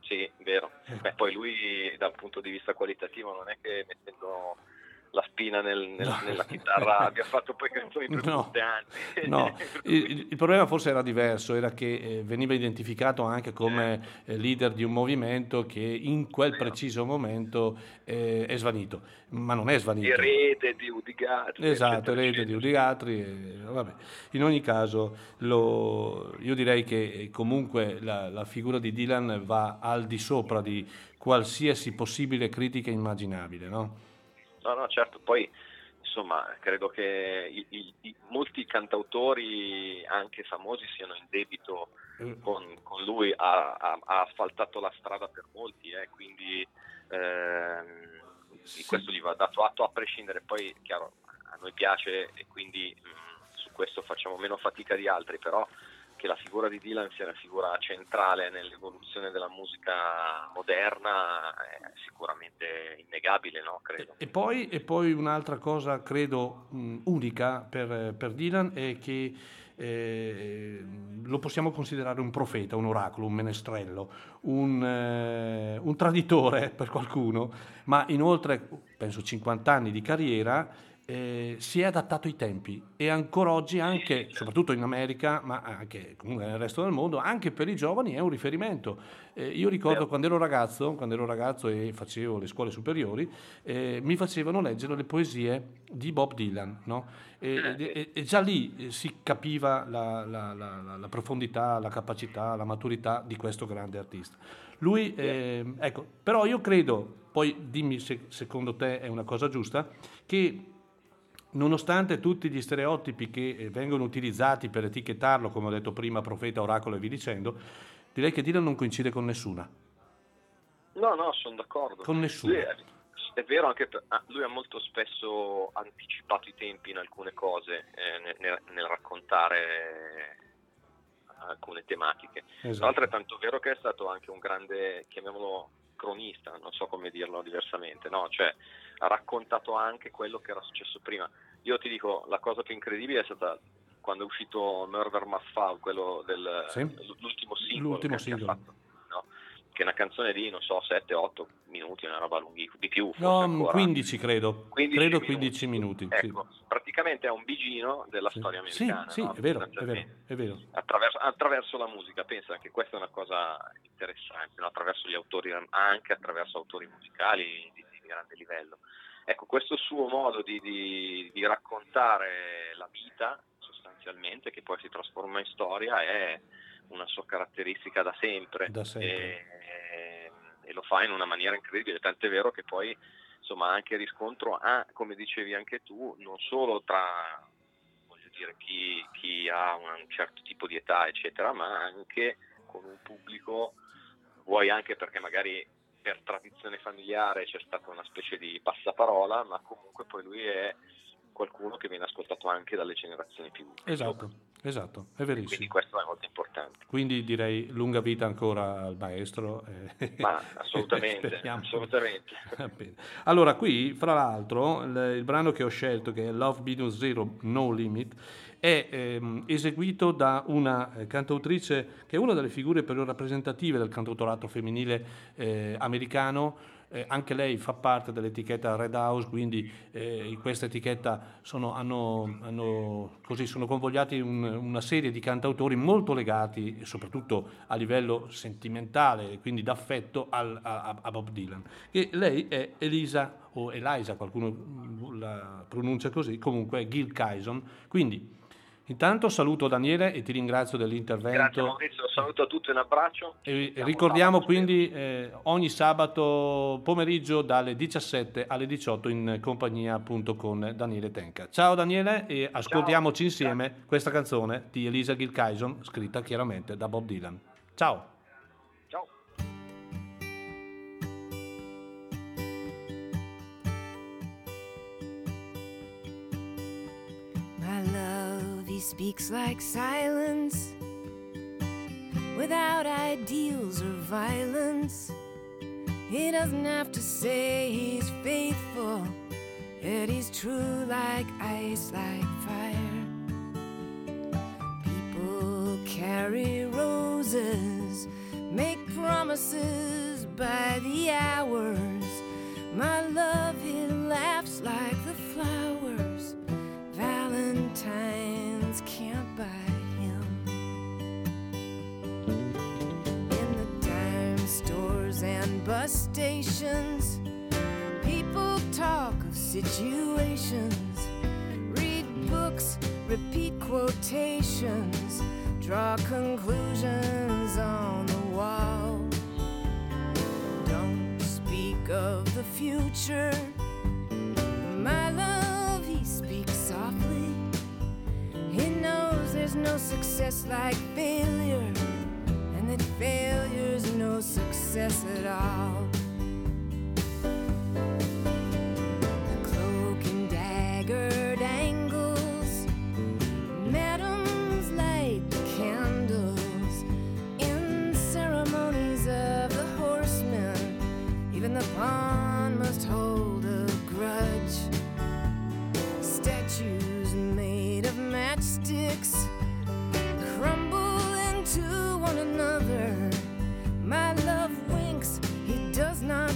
Speaker 5: Sì, vero. Eh. Beh, poi lui dal punto di vista qualitativo non è che mettendo la spina nel, nel, no. nella chitarra (laughs) abbia fatto poi canzoni per no. anni.
Speaker 1: No, (laughs) il, il, problema forse era diverso, era che eh, veniva identificato anche come eh, leader di un movimento che in quel preciso momento eh, è svanito, ma non è svanito.
Speaker 5: Erede di Udigatri.
Speaker 1: Esatto, erede di Udigatri. Eh, in ogni caso lo, io direi che comunque la, la figura di Dylan va al di sopra di qualsiasi possibile critica immaginabile, no?
Speaker 5: No, no, certo, poi insomma credo che i, i, i, molti cantautori anche famosi siano in debito mm. con, con lui, ha, ha, ha, asfaltato la strada per molti, eh, quindi ehm, sì. questo gli va dato atto a prescindere, poi chiaro a noi piace e quindi mh, mm, su questo facciamo meno fatica di altri, però che la figura di Dylan sia una figura centrale nell'evoluzione della musica moderna è sicuramente innegabile, no? credo.
Speaker 1: E, poi, e poi, un'altra cosa, credo, unica per, per, Dylan è che eh, lo possiamo considerare un profeta, un oracolo, un menestrello, un, eh, un traditore per qualcuno, ma in oltre, penso, 50 anni di carriera eh, si è adattato ai tempi e ancora oggi, anche, soprattutto in America, ma anche comunque nel resto del mondo, anche per i giovani è un riferimento. Eh, io ricordo quando ero ragazzo, quando ero ragazzo e facevo le scuole superiori, eh, mi facevano leggere le poesie di Bob Dylan, no? e, e, e, già lì eh, si capiva la, la, la, la, profondità, la capacità, la maturità di questo grande artista. Lui, eh, ecco, però io credo, poi dimmi se secondo te è una cosa giusta, che nonostante tutti gli stereotipi che eh, vengono utilizzati per etichettarlo, come ho detto prima, profeta, oracolo e vi dicendo, direi che Dylan non coincide con nessuna.
Speaker 5: No, no, sono d'accordo.
Speaker 1: Con nessuna. È,
Speaker 5: è, vero anche per, ah, lui ha molto spesso anticipato i tempi in alcune cose, eh, nel, nel, raccontare alcune tematiche. Esatto. Tra l'altro è tanto vero che è stato anche un grande, chiamiamolo cronista, non so come dirlo diversamente, no? cioè ha raccontato anche quello che era successo prima. Io ti dico, la cosa più incredibile è stata quando è uscito Murder Must Fall, quello del, sì. l'ultimo singolo
Speaker 1: l'ultimo
Speaker 5: che
Speaker 1: singolo.
Speaker 5: ha fatto che una canzone di, non so, 7-8 minuti, una roba lunga, di più.
Speaker 1: No, ancora. 15 credo, 15 credo 15 minuti.
Speaker 5: Ecco, sì. praticamente è un bigino della
Speaker 1: sì.
Speaker 5: storia americana.
Speaker 1: Sì,
Speaker 5: no?
Speaker 1: sì è, vero, è vero, è vero.
Speaker 5: Attraverso, attraverso, la musica, pensa che questa è una cosa interessante, no? attraverso gli autori, anche attraverso autori musicali di, di grande livello. Ecco, questo suo modo di, di, di raccontare la vita, sostanzialmente, che poi si trasforma in storia, è una sua caratteristica da sempre,
Speaker 1: da sempre.
Speaker 5: E, e, lo fa in una maniera incredibile, tant'è vero che poi insomma anche riscontro ha, come dicevi anche tu, non solo tra dire, chi, chi, ha un certo tipo di età eccetera, ma anche con un pubblico, vuoi anche perché magari per tradizione familiare c'è stata una specie di passaparola, ma comunque poi lui è qualcuno che viene ascoltato anche dalle generazioni più
Speaker 1: Esatto, esatto, è verissimo.
Speaker 5: Quindi questo è molto importante.
Speaker 1: Quindi direi lunga vita ancora al maestro.
Speaker 5: Eh. Ma assolutamente, (laughs) assolutamente.
Speaker 1: Allora qui, fra l'altro, il, brano che ho scelto, che è Love Minus Zero No Limit, è ehm, eseguito da una eh, cantautrice che è una delle figure più rappresentative del cantautorato femminile eh, americano, eh, anche lei fa parte dell'etichetta Red House, quindi eh, in questa etichetta sono, hanno, hanno, così, sono convogliati un, una serie di cantautori molto legati, soprattutto a livello sentimentale, quindi d'affetto al, a, a, Bob Dylan. E lei è Elisa, o Eliza, qualcuno la pronuncia così, comunque Gil Kyson, quindi Intanto saluto Daniele e ti ringrazio dell'intervento.
Speaker 5: Grazie Maurizio, saluto a tutti, un abbraccio.
Speaker 1: E ricordiamo quindi eh, ogni sabato pomeriggio dalle 17 alle 18 in compagnia appunto con Daniele Tenca. Ciao Daniele e ascoltiamoci Ciao. insieme Ciao. questa canzone di Elisa Gilkyson scritta chiaramente da Bob Dylan. Ciao.
Speaker 6: He speaks like silence without ideals or violence. He doesn't have to say he's faithful, yet he's true like ice, like fire. People carry roses, make promises by the hours. My love, he laughs like the flowers. Valentine can't buy him. In the dime stores and bus stations, people talk of situations, read books, repeat quotations, draw conclusions on the wall. Don't speak of the future. My love, he speaks softly he knows there's no success like failure, and that failure's no success at all. The cloak and madams light the candles in ceremonies of the horsemen. Even the pawn matchsticks crumble into one another. My love winks, he does not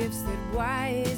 Speaker 6: gifts that wise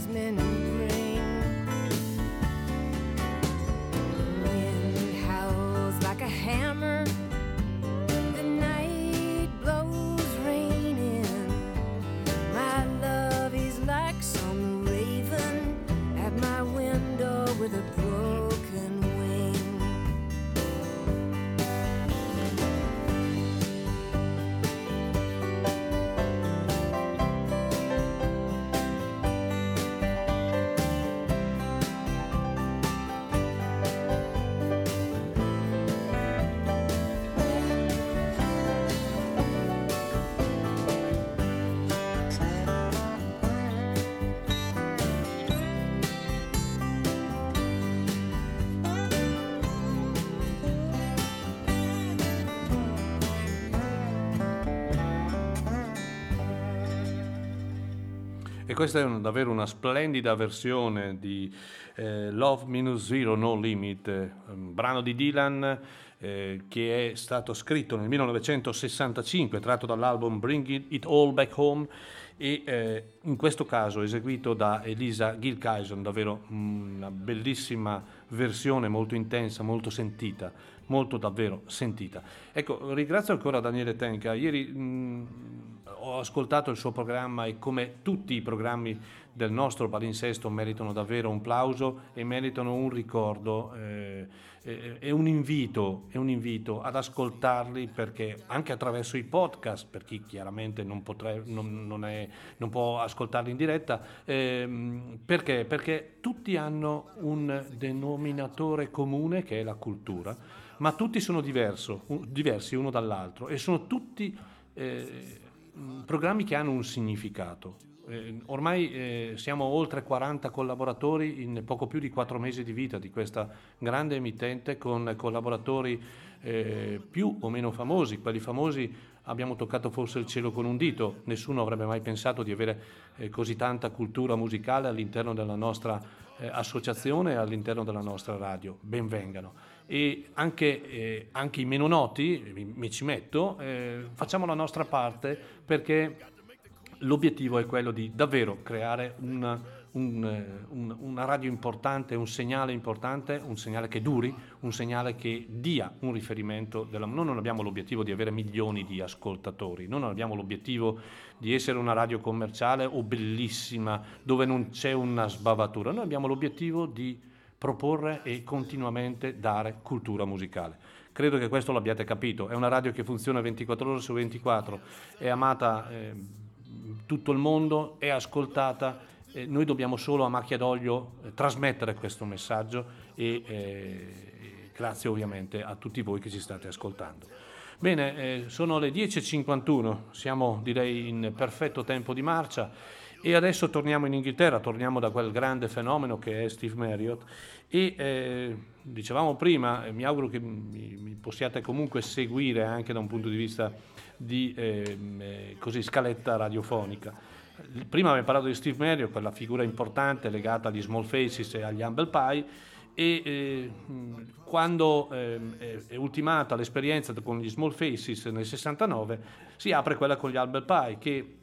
Speaker 1: E questa è un, davvero una splendida versione di eh, Love Minus Zero No Limit, un brano di Dylan eh, che è stato scritto nel 1965, tratto dall'album Bring It All Back Home e eh, in questo caso eseguito da Elisa Gilkyson, davvero una bellissima versione molto intensa, molto sentita, molto davvero sentita. Ecco, ringrazio ancora Daniele Tenca, ieri mh, ho ascoltato il suo programma e come tutti i programmi del nostro palinsesto meritano davvero un plauso e meritano un ricordo eh, e un, invito, un invito ad ascoltarli perché anche attraverso i podcast, per chi chiaramente non, potre, non, non, è, non può ascoltarli in diretta, eh, perché? Perché tutti hanno un denominatore comune che è la cultura, ma tutti sono diverso, diversi uno dall'altro e sono tutti eh, programmi che hanno un significato. Eh, ormai eh, siamo oltre 40 collaboratori in poco più di 4 mesi di vita di questa grande emittente con collaboratori eh, più o meno famosi. Quelli famosi abbiamo toccato forse il cielo con un dito, nessuno avrebbe mai pensato di avere eh, così tanta cultura musicale all'interno della nostra eh, associazione e all'interno della nostra radio. Benvengano. E anche, eh, anche i meno noti, mi, mi ci metto, facciamo la nostra parte perché l'obiettivo è quello di davvero creare una, un, un, una radio importante, un segnale importante, un segnale che duri, un segnale che dia un riferimento. Della, noi non abbiamo l'obiettivo di avere milioni di ascoltatori, noi non abbiamo l'obiettivo di essere una radio commerciale o bellissima dove non c'è una sbavatura, noi abbiamo l'obiettivo di proporre e continuamente dare cultura musicale. Credo che questo l'abbiate capito, è una radio che funziona 24 ore su 24, è amata eh, tutto il mondo, è ascoltata, eh, noi dobbiamo solo a macchia d'olio eh, trasmettere questo messaggio e eh, grazie ovviamente a tutti voi che ci state ascoltando. Bene, eh, sono le 10.51, siamo direi in perfetto tempo di marcia e adesso torniamo in Inghilterra, torniamo da quel grande fenomeno che è Steve Marriott e eh, dicevamo prima, mi auguro che mi, mi, possiate comunque seguire anche da un punto di vista di ehm, eh, così, scaletta radiofonica. Prima abbiamo parlato di Steve Mario, quella figura importante legata agli Small Faces e agli Humble Pie, e eh, quando eh, è ultimata l'esperienza con gli Small Faces nel 69 si apre quella con gli Humble Pie, che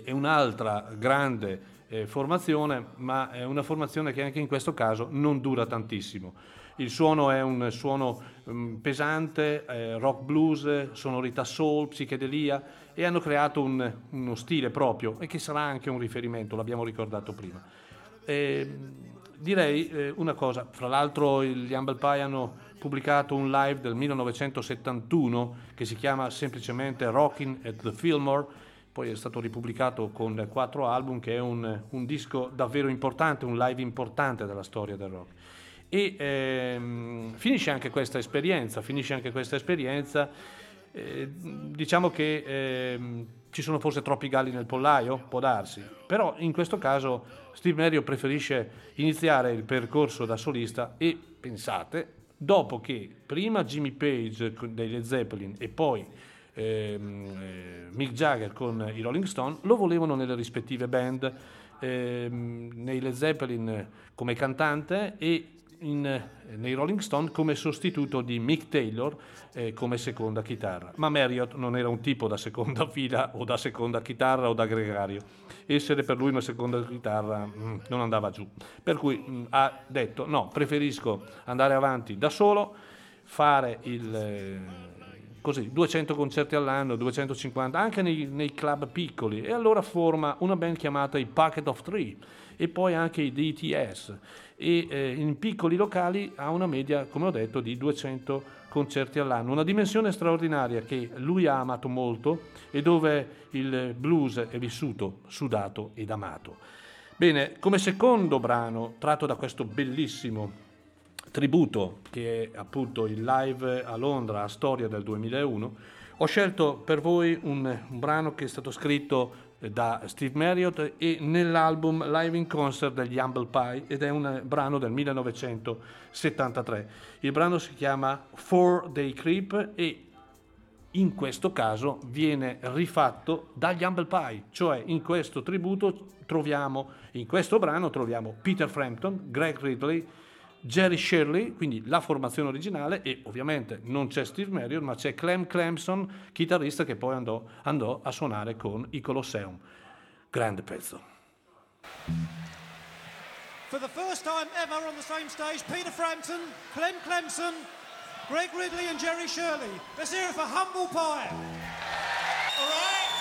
Speaker 1: è un'altra grande eh, formazione, ma è una formazione che anche in questo caso non dura tantissimo. Il suono è un suono um, pesante, eh, rock blues, sonorità soul, psichedelia e hanno creato un, uno stile proprio e che sarà anche un riferimento, l'abbiamo ricordato prima. E, direi eh, una cosa, fra l'altro gli Humble Pie hanno pubblicato un live del 1971 che si chiama semplicemente Rocking at the Fillmore, poi è stato ripubblicato con quattro album che è un, un disco davvero importante, un live importante della storia del rock. E ehm, finisce anche questa esperienza, finisce anche questa esperienza. Eh, diciamo che ehm, ci sono forse troppi galli nel pollaio, può darsi, però in questo caso Steve Mario preferisce iniziare il percorso da solista e pensate, dopo che prima Jimmy Page dei Led Zeppelin e poi ehm, eh, Mick Jagger con i Rolling Stone lo volevano nelle rispettive band, ehm, nei Led Zeppelin come cantante e in, nei Rolling Stone come sostituto di Mick Taylor eh, come seconda chitarra. Ma Marriott non era un tipo da seconda (laughs) fila o da seconda chitarra o da gregario. Essere per lui una seconda chitarra mh, mm, non andava giù. Per cui mh, mm, ha detto no, preferisco andare avanti da solo, fare il... Eh, così, 200 concerti all'anno, 250, anche nei, nei, club piccoli, e allora forma una band chiamata i Packet of Three e poi anche i DTS e eh, in piccoli locali ha una media, come ho detto, di 200 concerti all'anno, una dimensione straordinaria che lui ha amato molto e dove il blues è vissuto, sudato ed amato. Bene, come secondo brano tratto da questo bellissimo tributo che è appunto il live a Londra a storia del 2001, ho scelto per voi un, un brano che è stato scritto da Steve Marriott e nell'album Live in Concert degli Humble Pie ed è un brano del 1973. Il brano si chiama Four Day Creep e in questo caso viene rifatto dagli Humble Pie, cioè in questo tributo troviamo, in questo brano troviamo Peter Frampton, Greg Ridley, Jerry Shirley, quindi la formazione originale, e ovviamente non c'è Steve Marriott, ma c'è Clem Clemson, chitarrista che poi andò, andò a suonare con i Colosseum. Grande pezzo.
Speaker 7: For the first time ever on the same stage, Peter Frampton, Clem Clemson, Greg Ridley and Jerry Shirley. Let's hear it for Humble Pie. All right?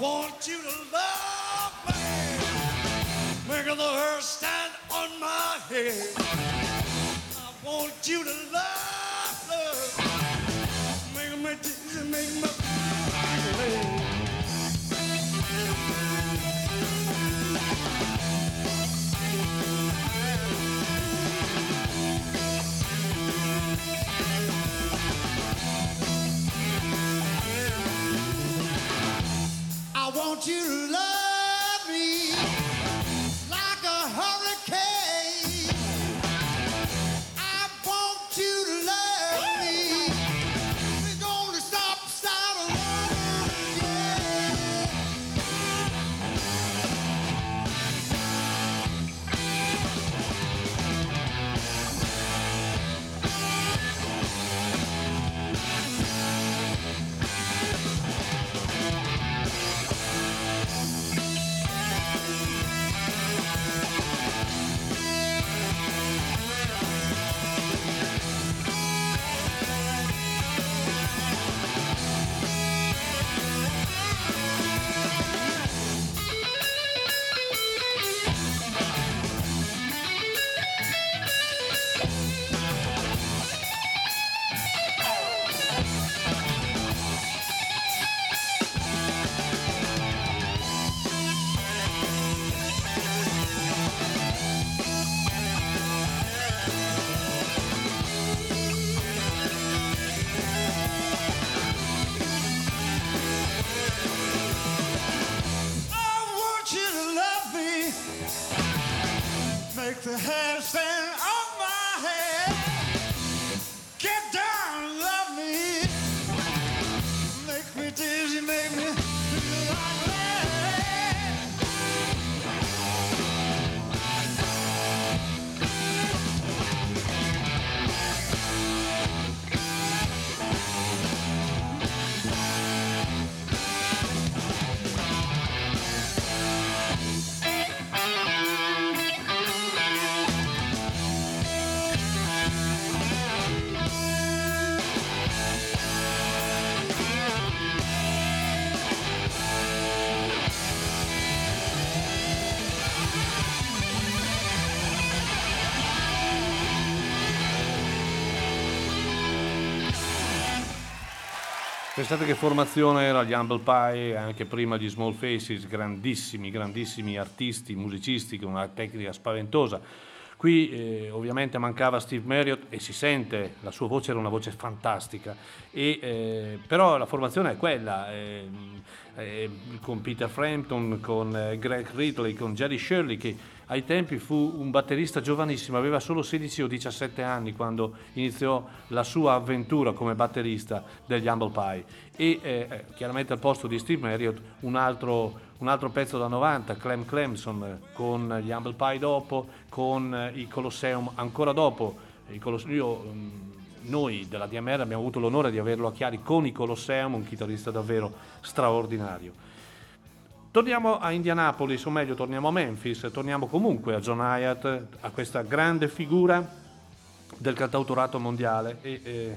Speaker 7: Want you to love me. Make the hair stand on my head. I want you to love, love. Make me dizzy, make me. I want you to love
Speaker 1: Pensate che formazione era gli Humble Pie, anche prima gli Small Faces, grandissimi, grandissimi artisti, musicisti con una tecnica spaventosa. Qui eh, ovviamente mancava Steve Marriott e si sente, la sua voce era una voce fantastica, e, eh, però la formazione è quella, eh, eh, con Peter Frampton, con eh, Greg Ridley, con Jerry Shirley, che ai tempi fu un batterista giovanissimo, aveva solo 16 o 17 anni quando iniziò la sua avventura come batterista degli Humble Pie e eh, chiaramente al posto di Steve Marriott un altro, un altro pezzo da 90, Clem Clemson eh, con gli Humble Pie dopo, con eh, i Colosseum ancora dopo. I Coloss- io, mm, noi della DMR abbiamo avuto l'onore di averlo a Chiari con i Colosseum, un chitarrista davvero straordinario. Torniamo a Indianapolis, o meglio torniamo a Memphis, torniamo comunque a John Hyatt, a questa grande figura del cantautorato mondiale. E, eh,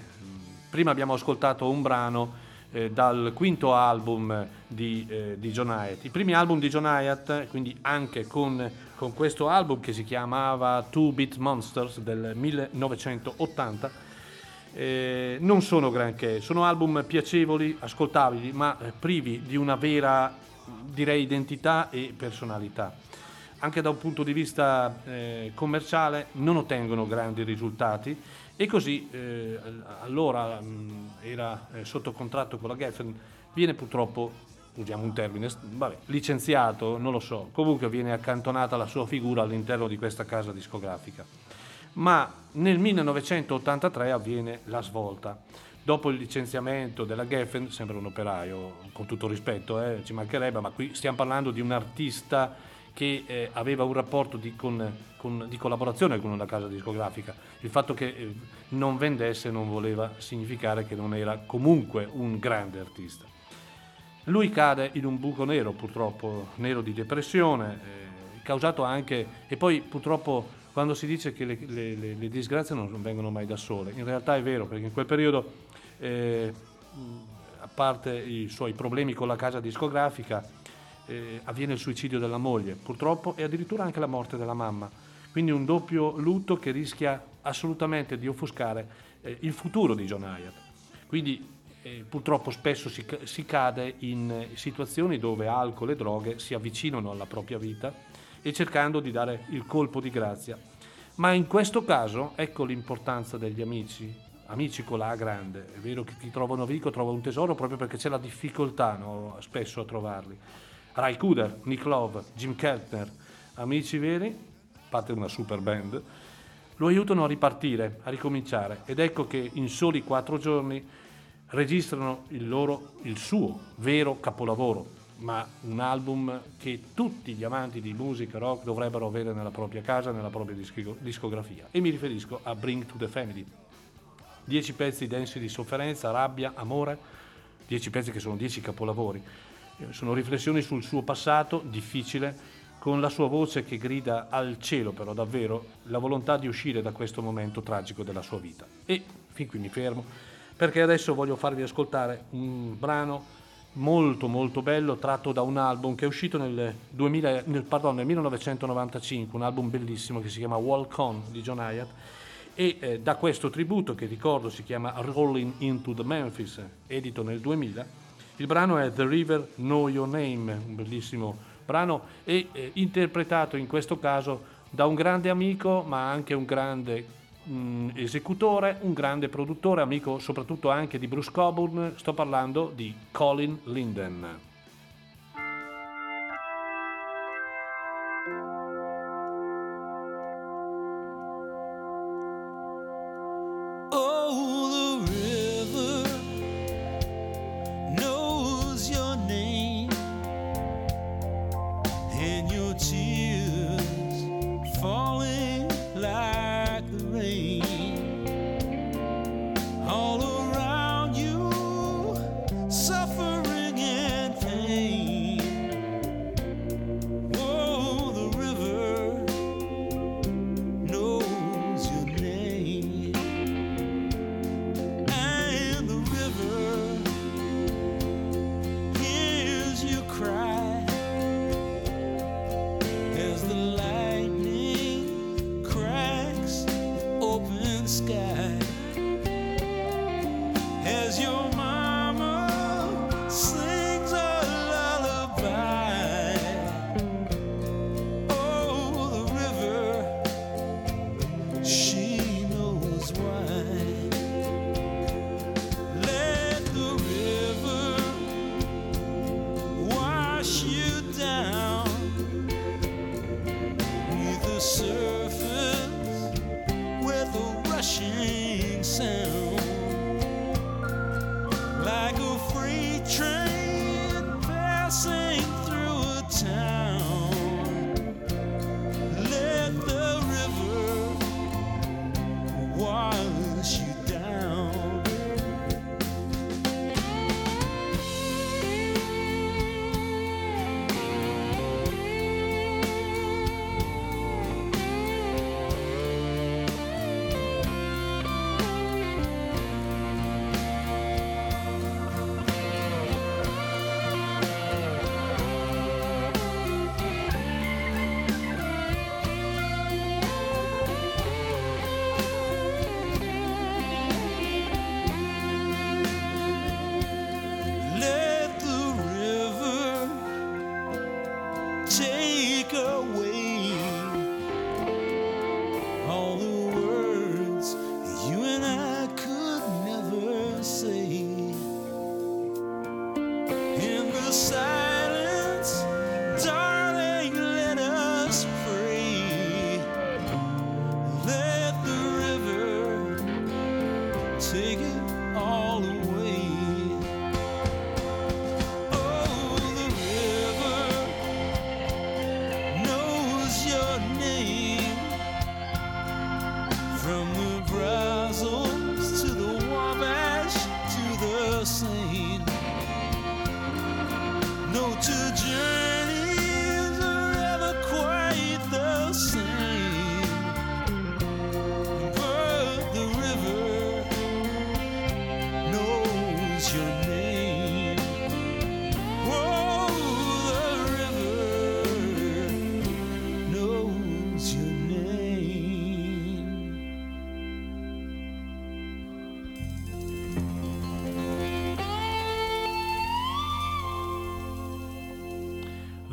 Speaker 1: prima abbiamo ascoltato un brano eh, dal quinto album di, eh, di John Hyatt. I primi album di John Hyatt, quindi anche con, con questo album che si chiamava Two Beat Monsters del 1980, eh, non sono granché, sono album piacevoli, ascoltabili, ma eh, privi di una vera, direi, identità e personalità. Anche da un punto di vista eh, commerciale non ottengono grandi risultati e così eh, allora mh, era eh, sotto contratto con la Geffen, viene purtroppo, usiamo un termine, vabbè, licenziato, non lo so, comunque viene accantonata la sua figura all'interno di questa casa discografica ma nel 1983 avviene la svolta. Dopo il licenziamento della Geffen, sembra un operaio, con tutto rispetto, eh, ci mancherebbe, ma qui stiamo parlando di un artista che eh, aveva un rapporto di, con- con- di collaborazione con una casa discografica. Il fatto che eh, non vendesse non voleva significare che non era comunque un grande artista. Lui cade in un buco nero, purtroppo, nero di depressione, eh, causato anche, e poi purtroppo quando si dice che le, le- le- le disgrazie non vengono mai da sole, in realtà è vero, perché in quel periodo, eh, a parte i suoi problemi con la casa discografica, eh, avviene il suicidio della moglie, purtroppo, e addirittura anche la morte della mamma. Quindi un doppio lutto che rischia assolutamente di offuscare eh, il futuro di John Hyatt. Quindi eh, purtroppo spesso si, si cade in situazioni dove alcol e droghe si avvicinano alla propria vita e cercando di dare il colpo di grazia. Ma in questo caso ecco l'importanza degli amici, amici con la A grande. È vero che chi trova un amico trova un tesoro proprio perché c'è la difficoltà no, spesso a trovarli. Ray Cooder, Nick Love, Jim Keltner, amici veri, parte una super band, lo aiutano a ripartire, a ricominciare ed ecco che in soli quattro giorni registrano il loro, il suo vero capolavoro, ma un album che tutti gli amanti di musica rock dovrebbero avere nella propria casa, nella propria discografia. E mi riferisco a Bring to the Family. Dieci pezzi densi di sofferenza, rabbia, amore, dieci pezzi che sono dieci capolavori. Eh, sono riflessioni sul suo passato difficile, con la sua voce che grida al cielo però davvero la volontà di uscire da questo momento tragico della sua vita. E fin qui mi fermo perché adesso voglio farvi ascoltare un brano molto molto bello tratto da un album che è uscito nel, 2000, nel, pardon, nel 1995, un album bellissimo che si chiama Walk On di John Hyatt. E eh, da questo tributo che ricordo si chiama Rolling into the Memphis, edito nel 2000, il brano è The River Know Your Name, un bellissimo brano e eh, interpretato in questo caso da un grande amico ma anche un grande mh, esecutore, un grande produttore, amico soprattutto anche di Bruce Coburn, sto parlando di Colin Linden.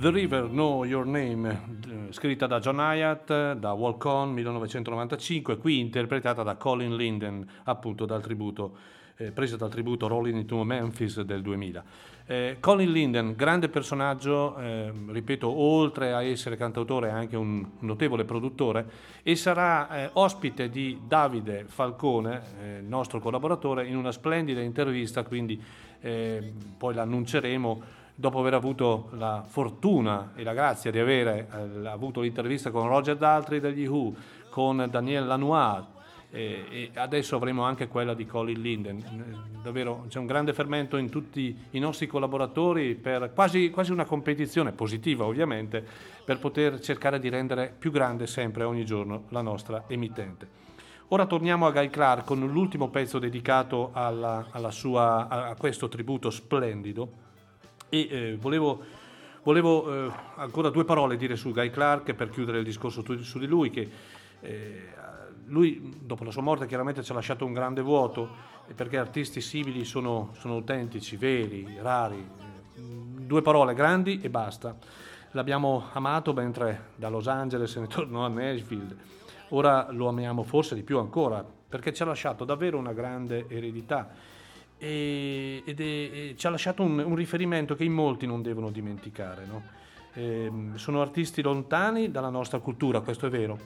Speaker 1: The River Know Your Name, eh, scritta da John Hyatt, da Walk On 1995, qui interpretata da Colin Linden, appunto dal tributo, eh, presa dal tributo Rolling into Memphis del 2000. Eh, Colin Linden, grande personaggio, eh, ripeto, oltre a essere cantautore è anche un notevole produttore e sarà eh, ospite di Davide Falcone, eh, nostro collaboratore, in una splendida intervista, quindi poi l'annunceremo dopo aver avuto la fortuna e la grazia di avere eh, avuto l'intervista con Roger Daltrey degli Who, con Daniel Lanois eh, e adesso avremo anche quella di Colin Linden. Eh, davvero c'è un grande fermento in tutti i nostri collaboratori per quasi, quasi una competizione positiva ovviamente per poter cercare di rendere più grande sempre ogni giorno la nostra emittente. Ora torniamo a Guy Clark con l'ultimo pezzo dedicato alla, alla sua, a questo tributo splendido e eh, volevo, volevo eh, ancora due parole dire su Guy Clark per chiudere il discorso su di lui, che eh, lui dopo la sua morte chiaramente ci ha lasciato un grande vuoto, perché artisti simili sono, sono autentici, veri, rari. Due parole, grandi e basta. L'abbiamo amato mentre da Los Angeles se ne (laughs) tornò a Nashville. Ora lo amiamo forse di più ancora, perché ci ha lasciato davvero una grande eredità e, ed è, e ci ha lasciato un, un, riferimento che in molti non devono dimenticare. No? Eh, sono artisti lontani dalla nostra cultura, questo è vero,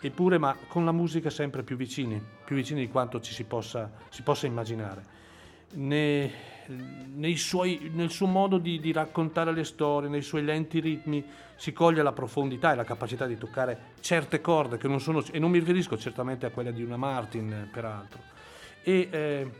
Speaker 1: eppure ma con la musica sempre più vicini, più vicini di quanto ci si possa, si possa immaginare. Ne, suoi, nel suo modo di, di, raccontare le storie, nei suoi lenti ritmi, si coglie la profondità e la capacità di toccare certe corde che non sono, e non mi riferisco certamente a quella di una Martin, peraltro. E, eh,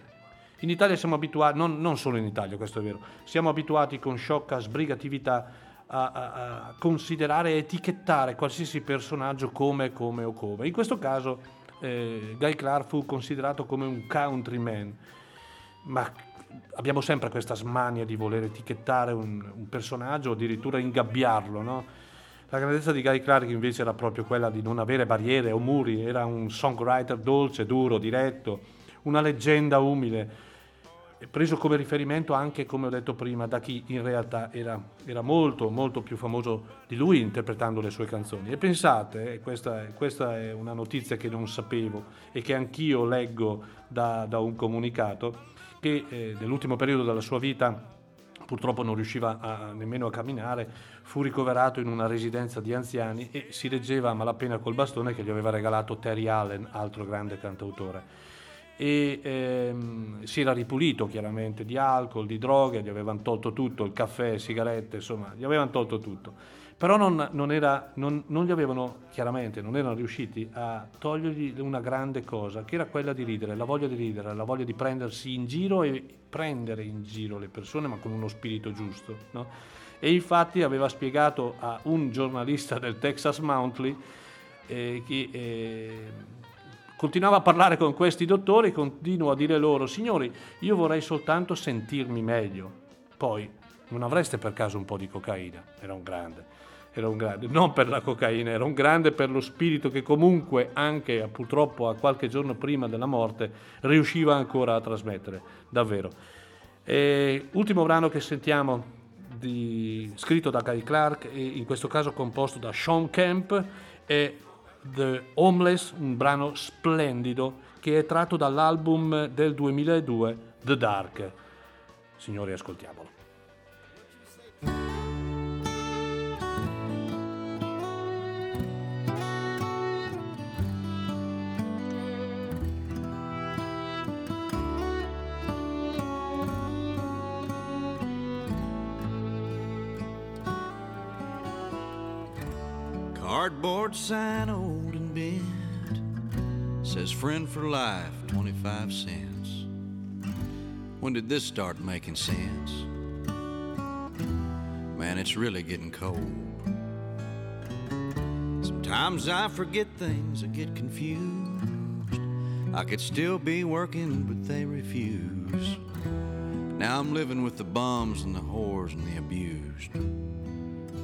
Speaker 1: in Italia siamo abituati, non, non, solo in Italia, questo è vero, siamo abituati con sciocca sbrigatività a, a, a considerare e etichettare qualsiasi personaggio come, come o come. In questo caso eh, Guy Clark fu considerato come un countryman, ma abbiamo sempre questa smania di voler etichettare un, un personaggio o addirittura ingabbiarlo, no? La grandezza di Guy Clark invece era proprio quella di non avere barriere o muri, era un songwriter dolce, duro, diretto, una leggenda umile preso come riferimento anche, come ho detto prima, da chi in realtà era, era molto, molto più famoso di lui interpretando le sue canzoni. E pensate, e questa, questa, è una notizia che non sapevo e che anch'io leggo da, da un comunicato, che eh, nell'ultimo periodo della sua vita purtroppo non riusciva a, nemmeno a camminare, fu ricoverato in una residenza di anziani e si reggeva a malapena col bastone che gli aveva regalato Terry Allen, altro grande cantautore e ehm, si era ripulito chiaramente di alcol, di droghe, gli avevano tolto tutto, il caffè, sigarette, insomma, gli avevano tolto tutto. Però non, non, era, non, non gli avevano, chiaramente, non erano riusciti a togliergli una grande cosa, che era quella di ridere, la voglia di ridere, la voglia di prendersi in giro e prendere in giro le persone, ma con uno spirito giusto. No? E infatti aveva spiegato a un giornalista del Texas Monthly eh, che... Eh, Continuava a parlare con questi dottori continuò a dire loro, signori, io vorrei soltanto sentirmi meglio. Poi, non avreste per caso un po' di cocaina? Era un grande. Era un grande, non per la cocaina, era un grande per lo spirito che comunque anche purtroppo a qualche giorno prima della morte riusciva ancora a trasmettere, davvero. E, ultimo brano che sentiamo di, scritto da Guy Clark e in questo caso composto da Sean Kemp è The Homeless, un brano splendido che è tratto dall'album del 2002 The Dark. Signori, ascoltiamolo.
Speaker 3: Cardboard bent says friend for life, 25 cents. When did this start making sense? Man, it's really getting cold. Sometimes I forget things, I get confused. I could still be working, but they refuse. Now I'm living with the bums and the whores and the abused.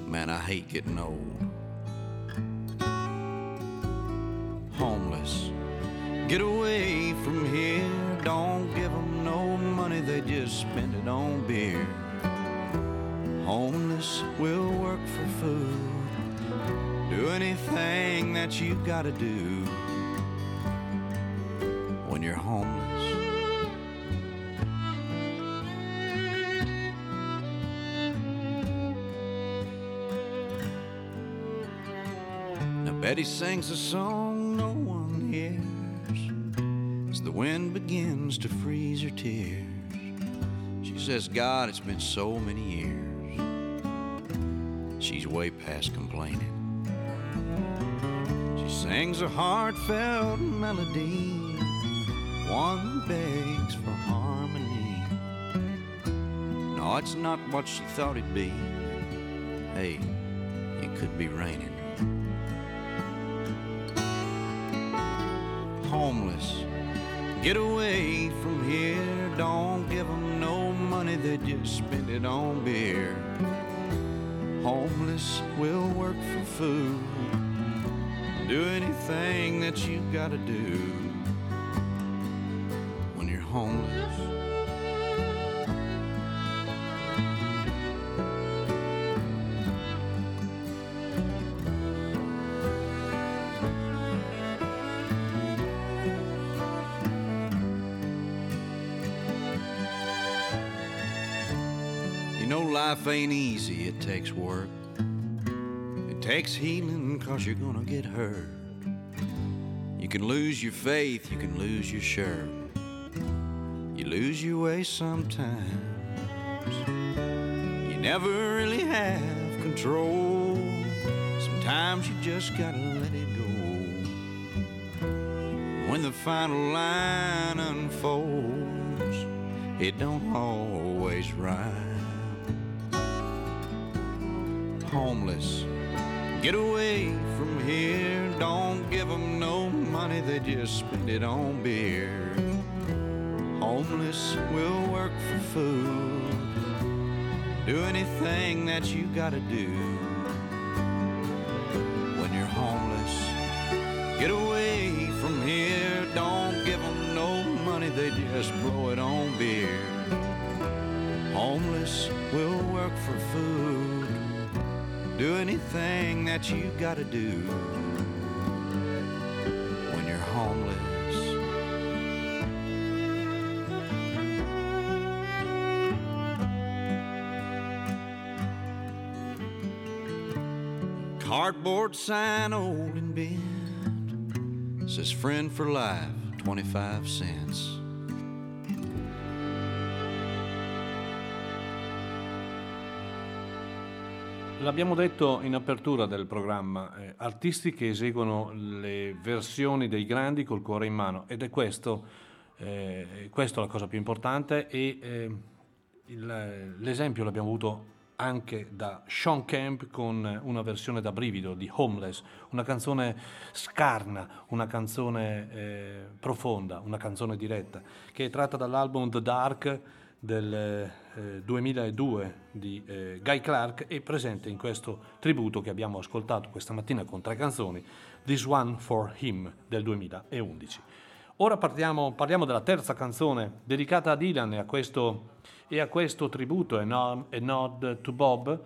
Speaker 3: Man, I hate getting old. Get away from here, don't give them no money, they just spend it on beer. Homeless will work for food. Do anything that you gotta do when you're homeless. Now Betty sings a song wind begins to freeze her tears. She says, God, it's been so many years. She's way past complaining. She sings a heartfelt melody, one begs for harmony. No, it's not what she thought it'd be. Hey, it could be raining. Homeless, get away from here. Don't give 'em no money, they just spend it on beer. Homeless will work for food. Do anything that you gotta do when you're homeless. Life ain't easy, it takes work. It takes healing cause you're gonna get hurt. You can lose your faith, you can lose your shirt. You lose your way sometimes. You never really have control. Sometimes you just gotta let it go. When the final line unfolds, it don't always rhyme homeless. Get away from here. Don't give 'em no money, they just spend it on beer. Homeless will work for food. Do anything that you gotta do when you're homeless. Get away from here. Don't give 'em no money, they just blow it on beer. Homeless will work for food. Do anything that you gotta do when you're homeless. Cardboard sign old and bent says friend for life, 25 cents.
Speaker 1: L'abbiamo detto in apertura del programma, eh, artisti che eseguono le versioni dei grandi col cuore in mano ed è questo, eh, questo la cosa più importante e eh, il- l'esempio l'abbiamo avuto anche da Sean Kemp con una versione da brivido di Homeless, una canzone scarna, una canzone eh, profonda, una canzone diretta, che è tratta dall'album The Dark del eh, 2002 di eh, Guy Clark e presente in questo tributo che abbiamo ascoltato questa mattina con tre canzoni, This One for Him del 2011. Ora partiamo- parliamo della terza canzone dedicata a Dylan e a questo, e a questo tributo, A Nod, to Bob.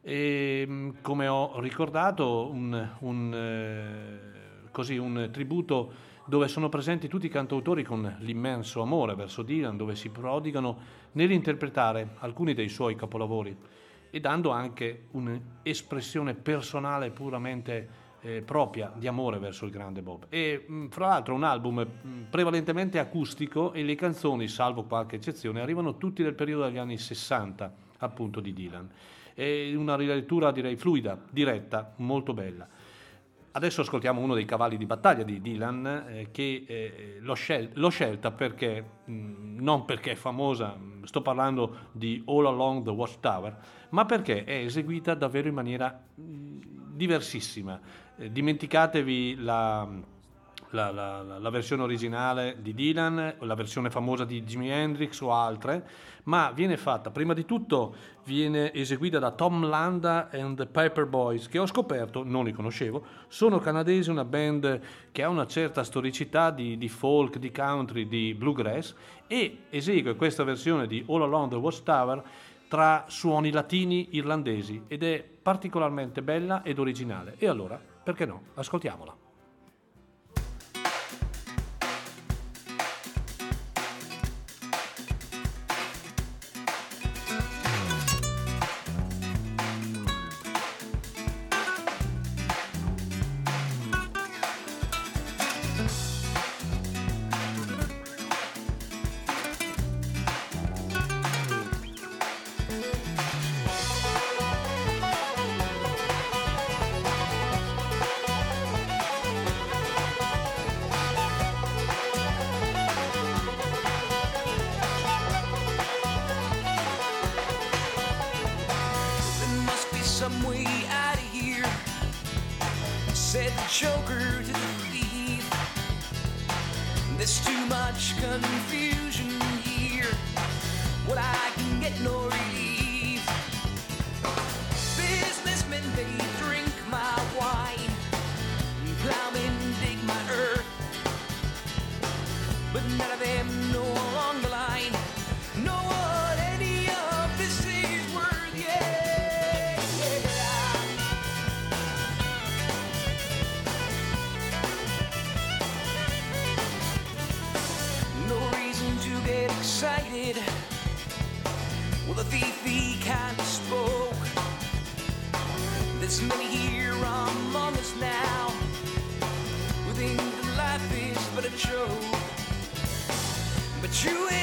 Speaker 1: E, mh, come ho ricordato, un, un, eh, così, un tributo dove sono presenti tutti i cantautori con l'immenso amore verso Dylan, dove si prodigano nell'interpretare alcuni dei suoi capolavori e dando anche un'espressione personale puramente eh, propria di amore verso il grande Bob. E mh, fra l'altro un album mh, prevalentemente acustico e le canzoni, salvo qualche eccezione, arrivano tutti nel periodo degli anni 60 appunto di Dylan. È una rilettura direi fluida, diretta, molto bella. Adesso ascoltiamo uno dei cavalli di battaglia di Dylan eh, che eh, l'ho, scel- l'ho scelta perché, mh, non perché è famosa, mh, sto parlando di All Along the Watchtower, ma perché è eseguita davvero in maniera mh, diversissima. Eh, dimenticatevi la, la, la- la- versione originale di Dylan, la versione famosa di Jimi Hendrix o altre, ma viene fatta, prima di tutto, viene eseguita da Tom Landa and the Piper Boys, che ho scoperto, non li conoscevo, sono canadesi, una band che ha una certa storicità di, di folk, di country, di bluegrass, e esegue questa versione di All Along the Watchtower tra suoni latini irlandesi ed è particolarmente bella ed originale. E allora, perché no? Ascoltiamola.
Speaker 4: You.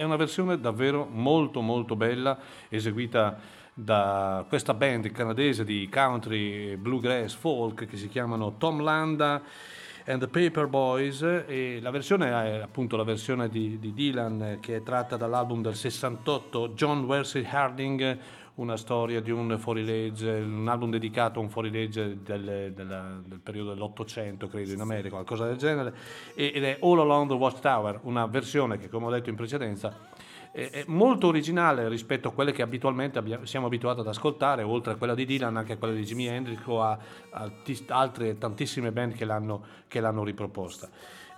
Speaker 1: È una versione davvero molto molto bella, eseguita da questa band canadese di country, bluegrass, folk che si chiamano Tom Landa and the Paper Boys. E la versione è appunto la versione di, di Dylan che è tratta dall'album del 68 John Wesley Harding una storia di un fuorilegge, un album dedicato a un fuorilegge del, della- del periodo dell'Ottocento, credo, in America, qualcosa del genere, ed è All Along the Watchtower, una versione che, come ho detto in precedenza, è, molto originale rispetto a quelle che abitualmente siamo abituati ad ascoltare, oltre a quella di Dylan, anche a quella di Jimi Hendrix o a, a tis- altre tantissime band che l'hanno, che l'hanno riproposta.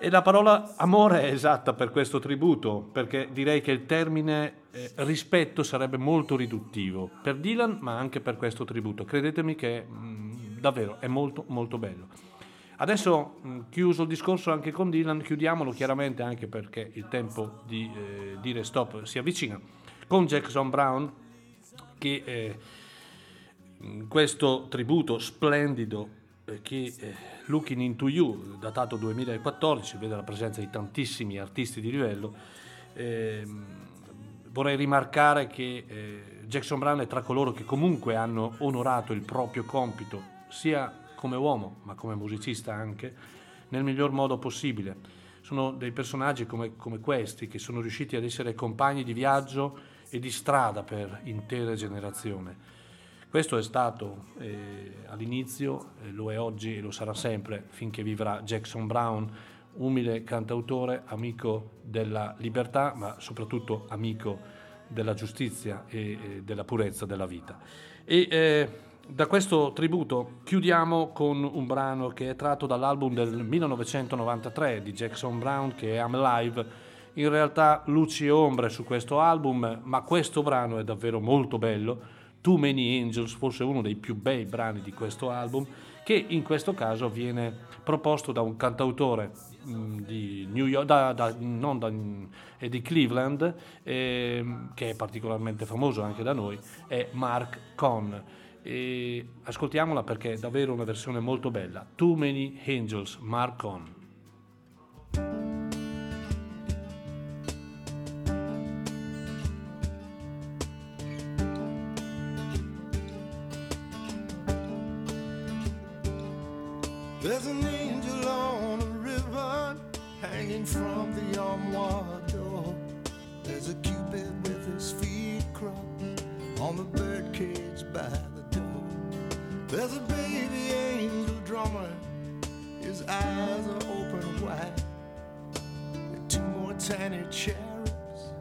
Speaker 1: E la parola amore è esatta per questo tributo, perché direi che il termine eh, rispetto sarebbe molto riduttivo per Dylan, ma anche per questo tributo. Credetemi che mh, davvero è molto molto bello. Adesso mh, chiuso il discorso anche con Dylan, chiudiamolo chiaramente anche perché il tempo di eh, dire stop si avvicina, con Jackson Brown che eh, in questo tributo splendido che eh, Looking into You, datato 2014, vede la presenza di tantissimi artisti di livello, ehm, vorrei rimarcare che eh, Jackson Brown è tra coloro che comunque hanno onorato il proprio compito, sia come uomo, ma come musicista anche, nel miglior modo possibile. Sono dei personaggi come, come questi che sono riusciti ad essere compagni di viaggio e di strada per intere generazioni. Questo è stato eh, all'inizio, eh, lo è oggi e lo sarà sempre finché vivrà Jackson Brown, umile cantautore, amico della libertà, ma soprattutto amico della giustizia e, e della purezza della vita. E eh, da questo tributo chiudiamo con un brano che è tratto dall'album del 1993 di Jackson Brown che è I'm Alive. In realtà luci e ombre su questo album, ma questo brano è davvero molto bello. Too Many Angels, forse uno dei più bei brani di questo album, che in questo caso viene proposto da un cantautore mh, di New York, da, da, non da, è di Cleveland, eh, che è particolarmente famoso anche da noi, è Mark Cohn. E ascoltiamola perché è davvero una versione molto bella. Too Many Angels, Mark Cohn.
Speaker 8: There's an angel on a river hanging from the armoire door. There's a cupid with his feet crossed on the birdcage by the door. There's a baby angel drummer, his eyes are open wide. And two more tiny cherubs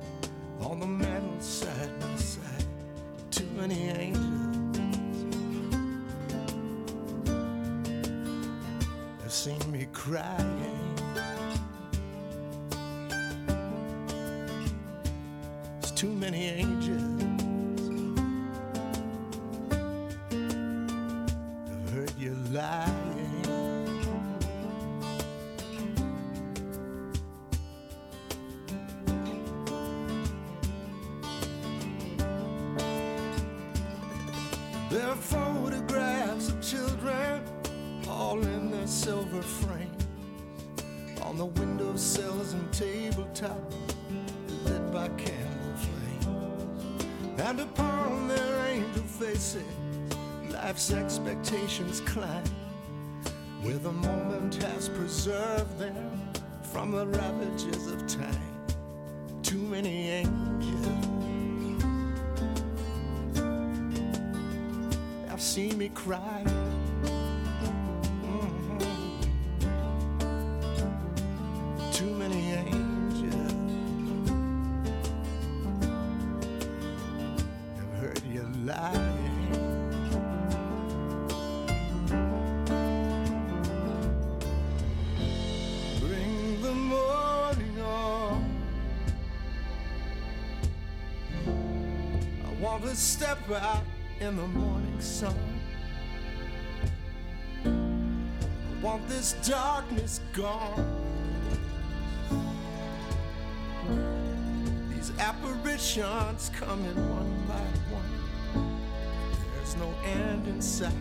Speaker 8: on the mantel side by side. Too many angels. Crying. There's too many angels. Life's expectations climb, where the moment has preserved them from the ravages of time. Too many angels have seen me cry. To step out in the morning sun. I want this darkness gone. These apparitions coming one by one. There's no end in sight,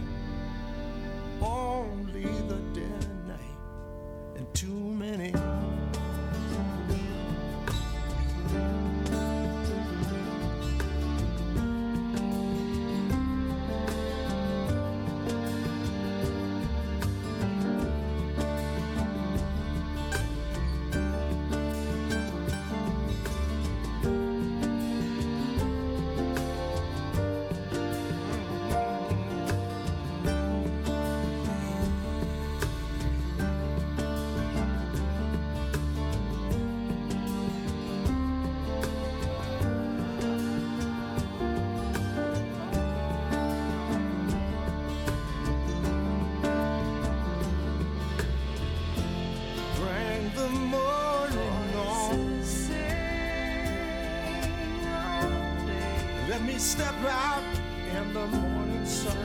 Speaker 8: the
Speaker 3: morning sun.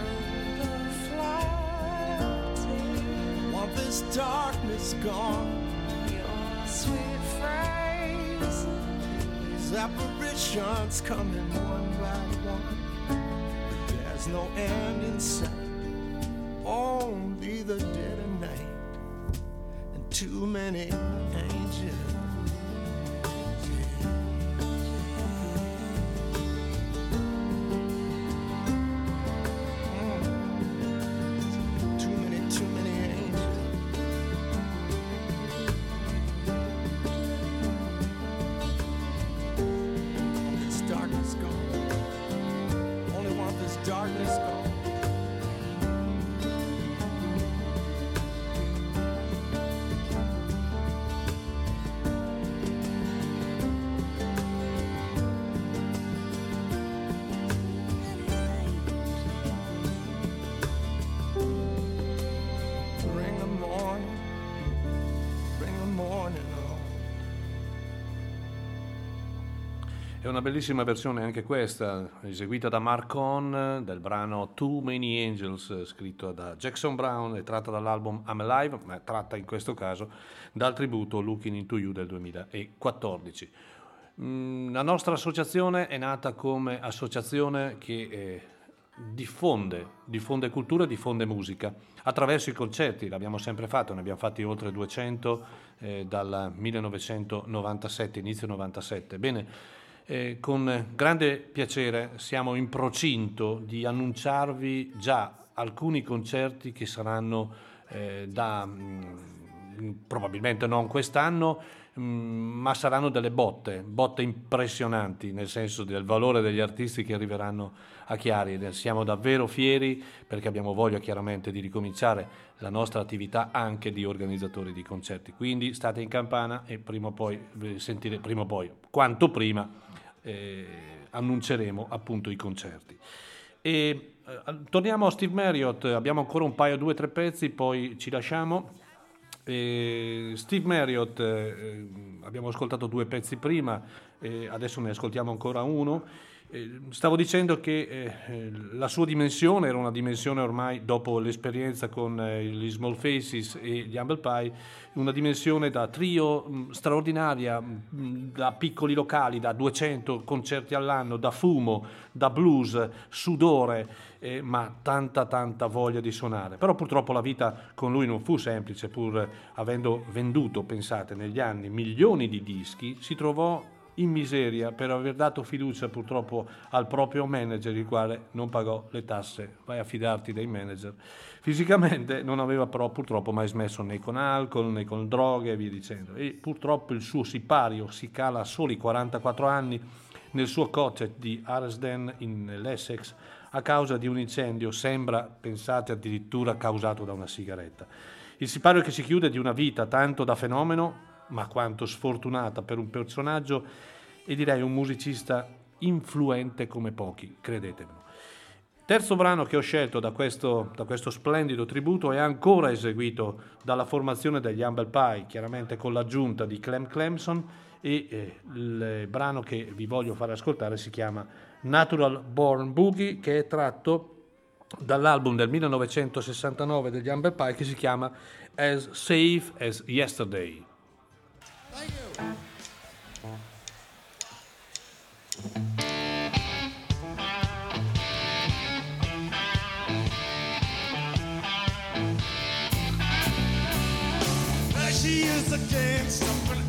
Speaker 3: Want this darkness gone.
Speaker 6: Your sweet phrase.
Speaker 3: These apparitions coming one by one. But there's no end in sight. Only the dead of night. And too many angels.
Speaker 1: È una bellissima versione anche questa, eseguita da Mark Hahn del brano Too Many Angels, scritto da Jackson Brown e tratta dall'album I'm Alive, ma tratta in questo caso dal tributo Looking Into You del 2014. Mm, La nostra associazione è nata come associazione che eh, diffonde, diffonde cultura diffonde musica attraverso i concerti, l'abbiamo sempre fatto, ne abbiamo fatti oltre 200 eh, dal 1997, inizio 97. Bene, eh, con grande piacere siamo in procinto di annunciarvi già alcuni concerti che saranno eh, da mm, probabilmente non quest'anno, mm, ma saranno delle botte, botte impressionanti, nel senso del valore degli artisti che arriveranno a Chiari. Ne Siamo davvero fieri perché abbiamo voglia chiaramente di ricominciare la nostra attività anche di organizzatori di concerti. Quindi state in campana e prima o poi eh, sentire, prima o poi, quanto prima, eh, annunceremo appunto i concerti. E eh, torniamo a Steve Marriott, abbiamo ancora un paio, due, tre pezzi, poi ci lasciamo. E Steve Marriott, eh, abbiamo ascoltato due pezzi prima, eh, adesso ne ascoltiamo ancora uno. Eh, stavo dicendo che eh, la sua dimensione era una dimensione ormai dopo l'esperienza con eh, gli Small Faces e gli Humble Pie, una dimensione da trio mh, straordinaria, mh, da piccoli locali, da 200 concerti all'anno, da fumo, da blues, sudore, ma tanta tanta voglia di suonare. Però purtroppo la vita con lui non fu semplice, pur avendo venduto, pensate, negli anni milioni di dischi, si trovò in miseria per aver dato fiducia purtroppo al proprio manager, il quale non pagò le tasse. Vai a fidarti dei manager. Fisicamente non aveva però purtroppo mai smesso né con alcol né con droghe e via dicendo. E purtroppo il suo sipario si cala a soli 44 anni nel suo cottage di Aresden in l'Essex a causa di un incendio, sembra, pensate, addirittura causato da una sigaretta. Il sipario che si chiude di una vita tanto da fenomeno, ma quanto sfortunata per un personaggio e direi un musicista influente come pochi, credetemelo. Terzo brano che ho scelto da questo, da questo splendido tributo è ancora eseguito dalla formazione degli Humble Pie, chiaramente con l'aggiunta di Clem Clemson e eh, il brano che vi voglio fare ascoltare si chiama Natural Born Boogie che è tratto dall'album del 1969 degli Humble Pie che si chiama As Safe as Yesterday.
Speaker 7: There she is again, stumbling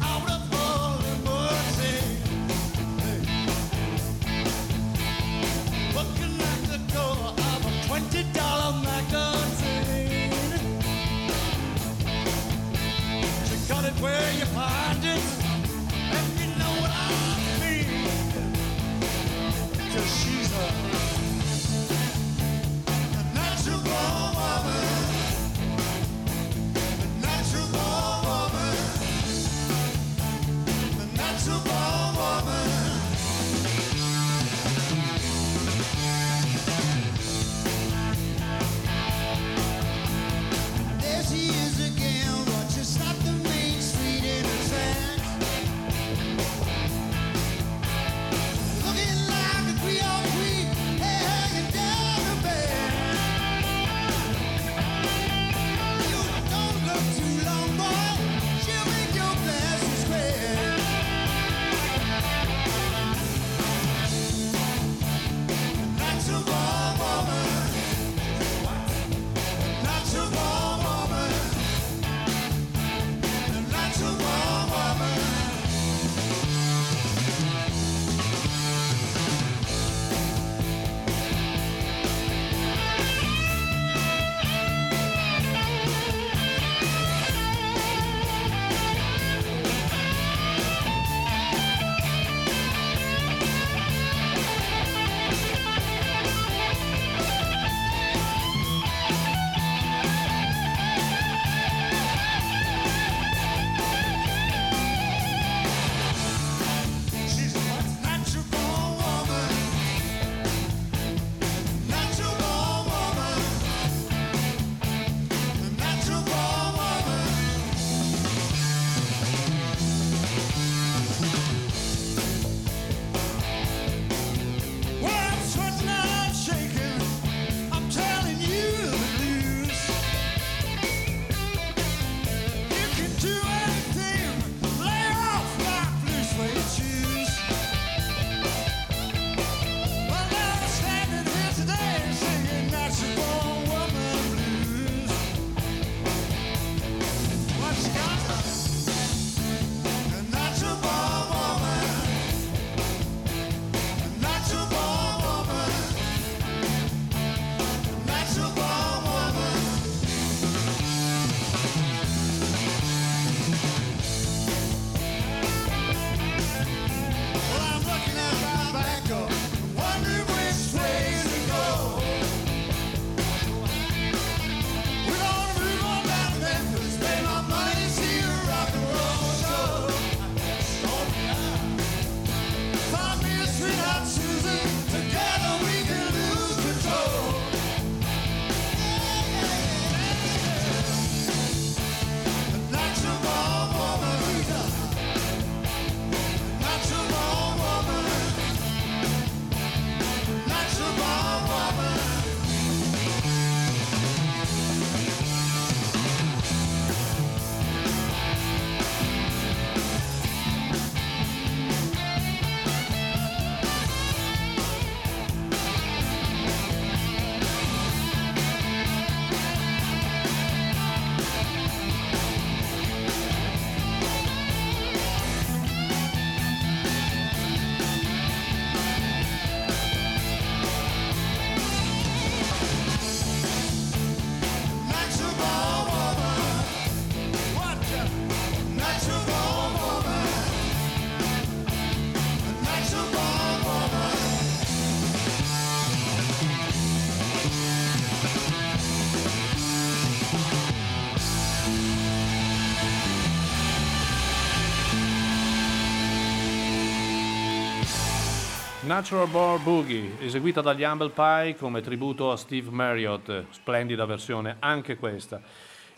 Speaker 7: Natural Born
Speaker 1: Boogie, eseguita dagli Humble Pie come tributo a Steve Marriott, splendida versione anche questa.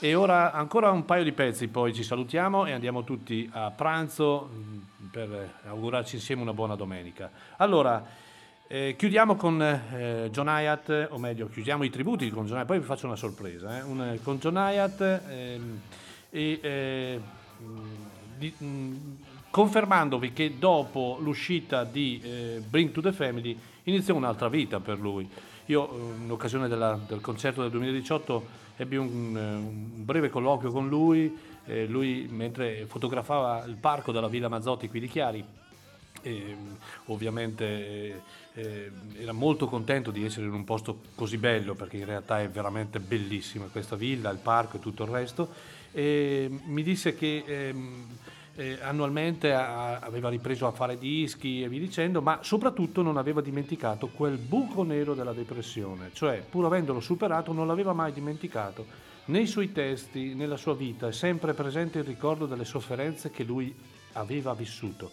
Speaker 1: E ora ancora un paio di pezzi, poi ci salutiamo e andiamo tutti a pranzo mm, per augurarci insieme una buona domenica. Allora, eh, chiudiamo con eh, John Hyatt, o meglio, chiudiamo i tributi con John Hyatt, poi vi faccio una sorpresa, eh, un, con John Hyatt ehm, e eh, di, mh, mm, confermandovi che dopo l'uscita di eh, Bring to the Family iniziò un'altra vita per lui. Io eh, in occasione della, del concerto del 2018 ebbi un, eh, un breve colloquio con lui, eh, lui mentre fotografava il parco della Villa Mazzotti qui di Chiari, e, ovviamente eh, eh, era molto contento di essere in un posto così bello perché in realtà è veramente bellissima questa villa, il parco e tutto il resto e mi disse che ehm, eh, annualmente a, aveva ripreso a fare dischi e via dicendo, ma soprattutto non aveva dimenticato quel buco nero della depressione, cioè pur avendolo superato non l'aveva mai dimenticato. Nei suoi testi, nella sua vita, è sempre presente il ricordo delle sofferenze che lui aveva vissuto.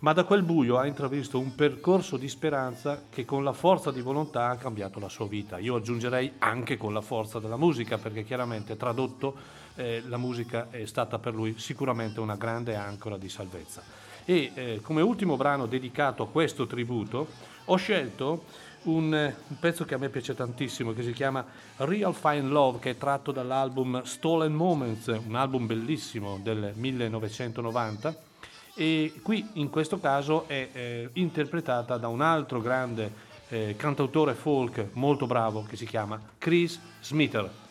Speaker 1: Ma da quel buio ha intravisto un percorso di speranza che con la forza di volontà ha cambiato la sua vita. Io aggiungerei anche con la forza della musica, perché chiaramente tradotto eh, la musica è stata per lui sicuramente una grande ancora di salvezza. E eh, come ultimo brano dedicato a questo tributo ho scelto un, un, pezzo che a me piace tantissimo che si chiama Real Fine Love che è tratto dall'album Stolen Moments, un album bellissimo del 1990 e qui in questo caso è eh, interpretata da un altro grande eh, cantautore folk molto bravo che si chiama Chris Smither.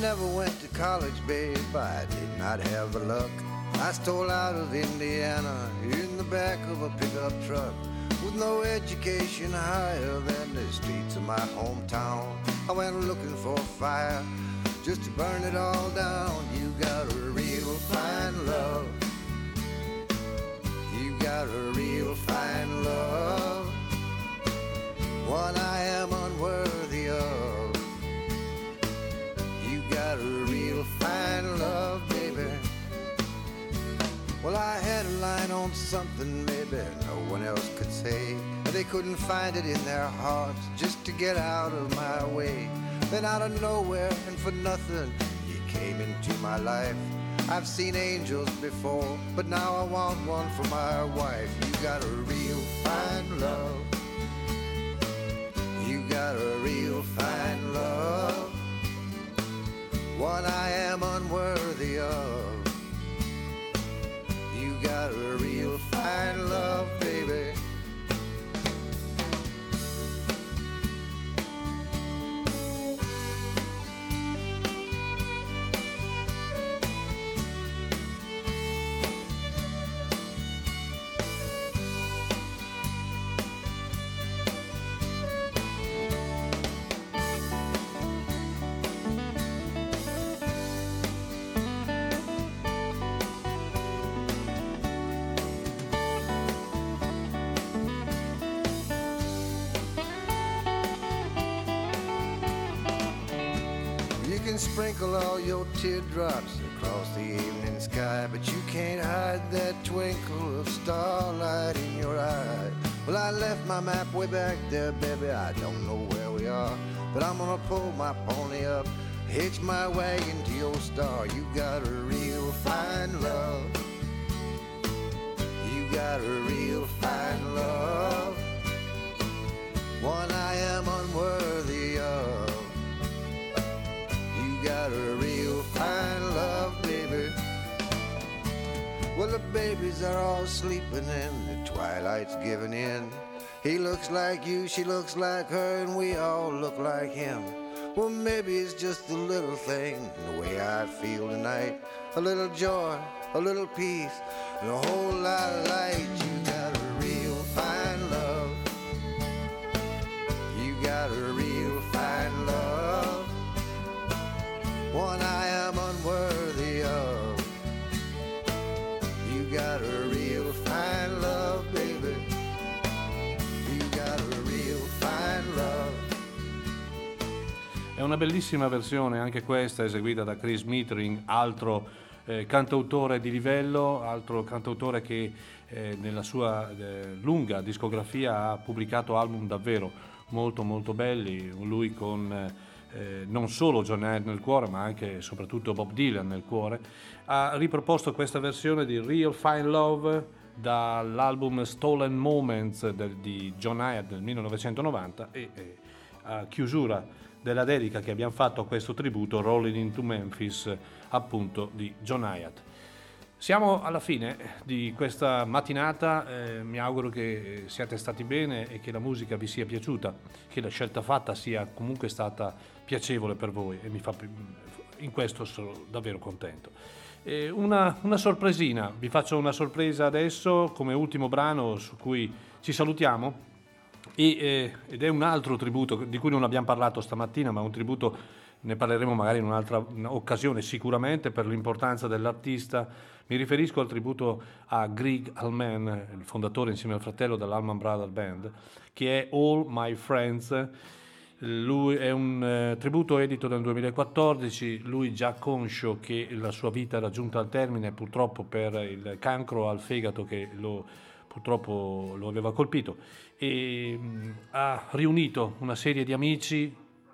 Speaker 8: Never went to college, babe, I did not have the luck. I stole out of Indiana in the back of a pickup truck with no education higher than the streets of my hometown. I went looking for fire just to burn it all down. You got a real fine love. You got a real fine love. One I am unworthy Well, I had a line on something maybe no one else could say. They couldn't find it in their hearts just to get out of my way. Then out of nowhere and for nothing, you came into my life. I've seen angels before, but now I want one for my wife. You got a real fine love. You got a real fine love one I am unworthy of. Got a real fine love, sprinkle all your teardrops across the evening sky, but you can't hide that twinkle of starlight in your eye. Well, I left my map way back there, baby. I don't know where we are, but I'm gonna pull my pony up, hitch my wagon to your star. You got a real fine love. You got a real fine love. One I am unworthy got a real fine love, baby. Well, the babies are all sleeping and the twilight's giving in. He looks like you, she looks like her, and we all look like him. Well, maybe it's just the little thing, the way I feel tonight. a little joy, a little peace, and a whole lot of light. You
Speaker 1: una bellissima versione, anche questa eseguita da Chris Mitring, altro eh, cantautore di livello, altro cantautore che eh, nella sua eh, lunga discografia ha pubblicato album davvero molto molto belli, lui con eh, non solo John Hyde nel cuore ma anche e soprattutto Bob Dylan nel cuore, ha riproposto questa versione di Real Fine Love dall'album Stolen Moments del- di John Hyde del 1990 e e a chiusura della dedica che abbiamo fatto a questo tributo Rolling into Memphis appunto di John Hyatt. Siamo alla fine di questa mattinata, eh, mi auguro che siate stati bene e che la musica vi sia piaciuta, che la scelta fatta sia comunque stata piacevole per voi e fa, in questo sono davvero contento. Eh, una, una sorpresina, vi faccio una sorpresa adesso come ultimo brano su cui ci salutiamo e, eh, ed è un altro tributo di cui non abbiamo parlato stamattina, ma un tributo ne parleremo magari in un'altra occasione sicuramente per l'importanza dell'artista. Mi riferisco al tributo a Greg Allman, il fondatore insieme al fratello dell'Allman Brother Band, che è All My Friends. Lui è un eh, tributo edito nel 2014, lui già conscio che la sua vita era giunta al termine purtroppo per il cancro al fegato che lo, purtroppo lo aveva colpito e mh, ha riunito una serie di amici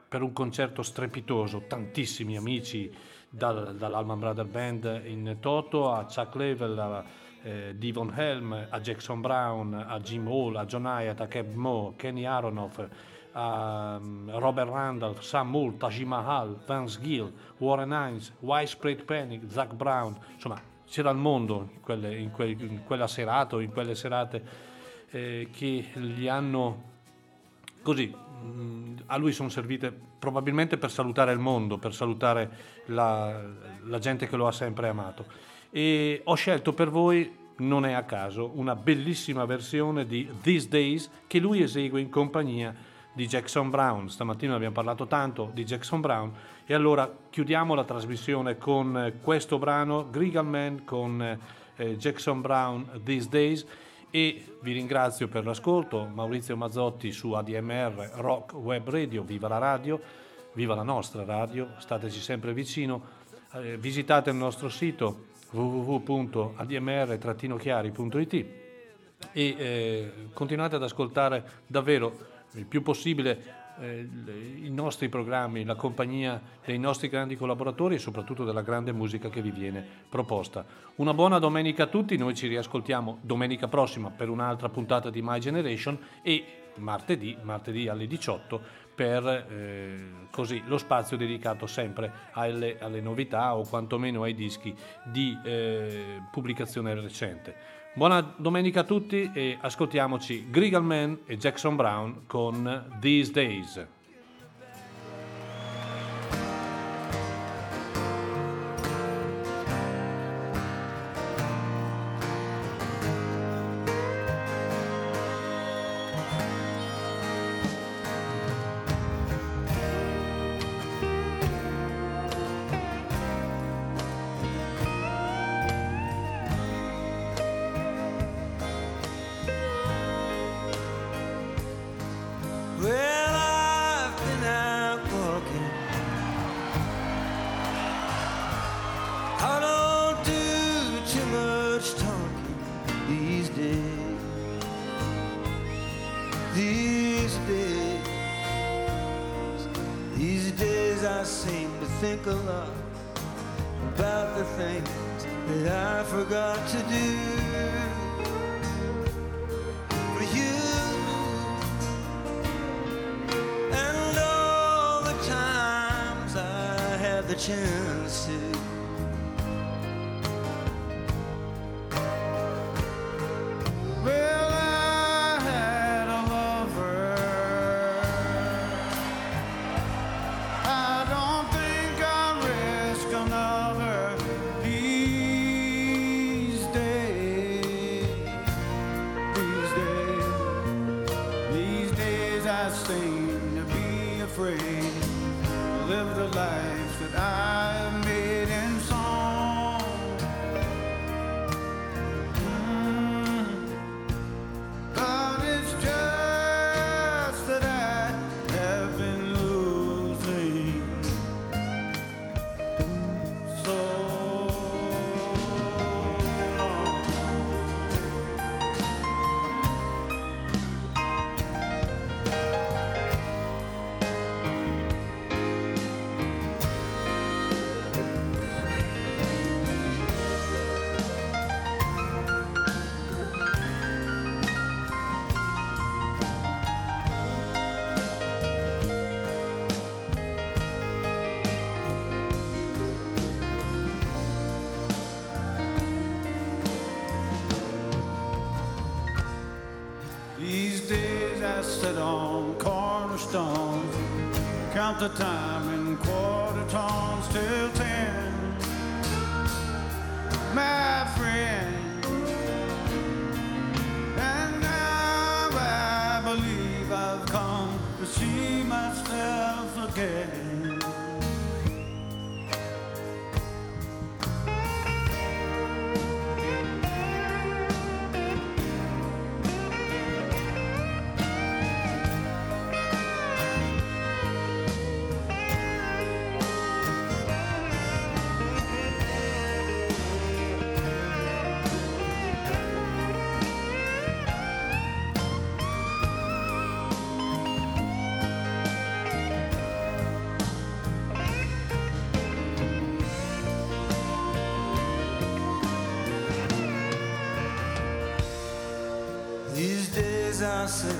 Speaker 1: per un concerto strepitoso, tantissimi amici dal, dall'Alman Brother Band in toto a Chuck Level, a eh, Devon Helm, a Jackson Brown, a Jim Hall, a John Hyatt, a Keb Mo, Kenny Aronoff, a um, Robert Randall, Sam Moore, Taj Mahal, Vance Gill, Warren Hines, Widespread Panic, Zach Brown, insomma c'era il mondo in, quelle- in que- in quella serata o in quelle serate eh, che gli hanno così mh, a lui sono servite probabilmente per salutare il mondo, per salutare la, la gente che lo ha sempre amato. E ho scelto per voi, non è a caso, una bellissima versione di These Days che lui esegue in compagnia di Jackson Brown. Stamattina abbiamo parlato tanto di Jackson Brown e allora chiudiamo la trasmissione con questo brano, Grigal Man con eh, Jackson Brown These Days e vi ringrazio per l'ascolto. Maurizio Mazzotti su ADMR Rock Web Radio, viva la radio, viva la nostra radio, stateci sempre vicino. Eh, visitate il nostro sito www.admr-chiari.it e eh, continuate ad ascoltare davvero il più possibile il- i nostri programmi, la compagnia dei nostri grandi collaboratori e soprattutto della grande musica che vi viene proposta. Una buona domenica a tutti, noi ci riascoltiamo domenica prossima per un'altra puntata di My Generation e martedì, martedì alle 18 per eh, così, lo spazio dedicato sempre alle, alle novità o quantomeno ai dischi di eh, pubblicazione recente. Buona domenica a tutti e ascoltiamoci Grigal Man e Jackson Brown con These Days.
Speaker 3: casa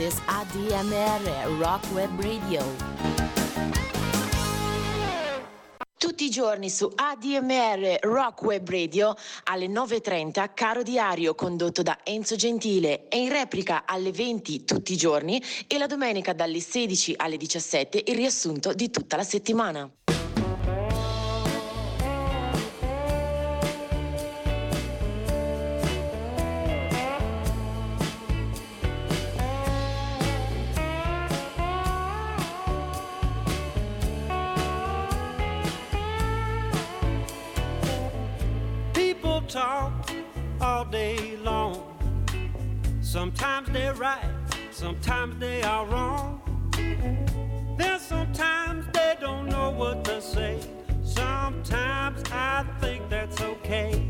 Speaker 3: is ADMR Rock Web Radio. Tutti i giorni su ADMR Rock Web Radio alle 9.30 Caro Diario condotto da Enzo Gentile e in replica alle 20 tutti i giorni e la domenica dalle 16 alle 17 il riassunto di tutta la
Speaker 7: settimana. Sometimes they're right, sometimes they are wrong. Then sometimes they don't
Speaker 9: know what to say. Sometimes I think that's okay.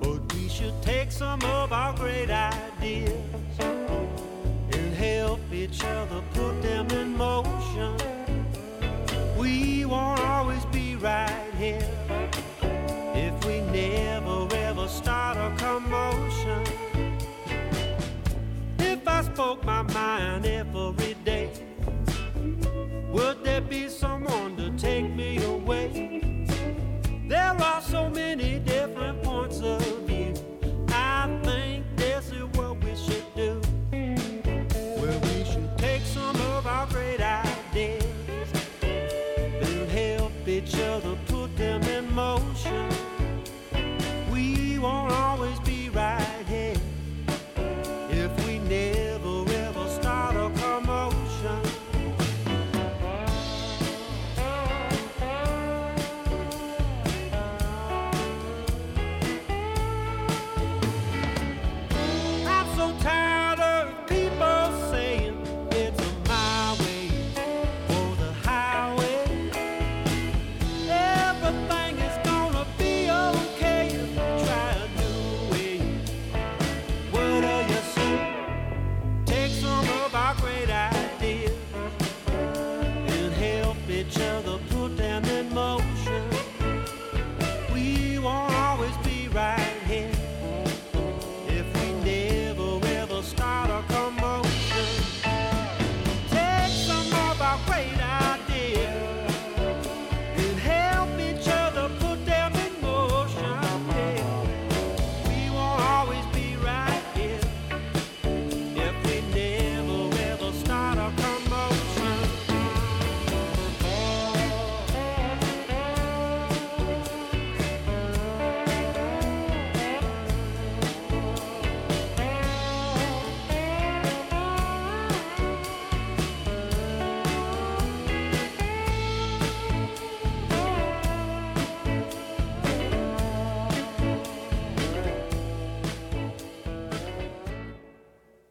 Speaker 9: But we should take some of our great ideas and help each other put them in motion. We won't always be right here if we never ever
Speaker 3: start a commotion spoke my mind every day. Would there be someone to
Speaker 9: take me away? There are so
Speaker 10: many different points of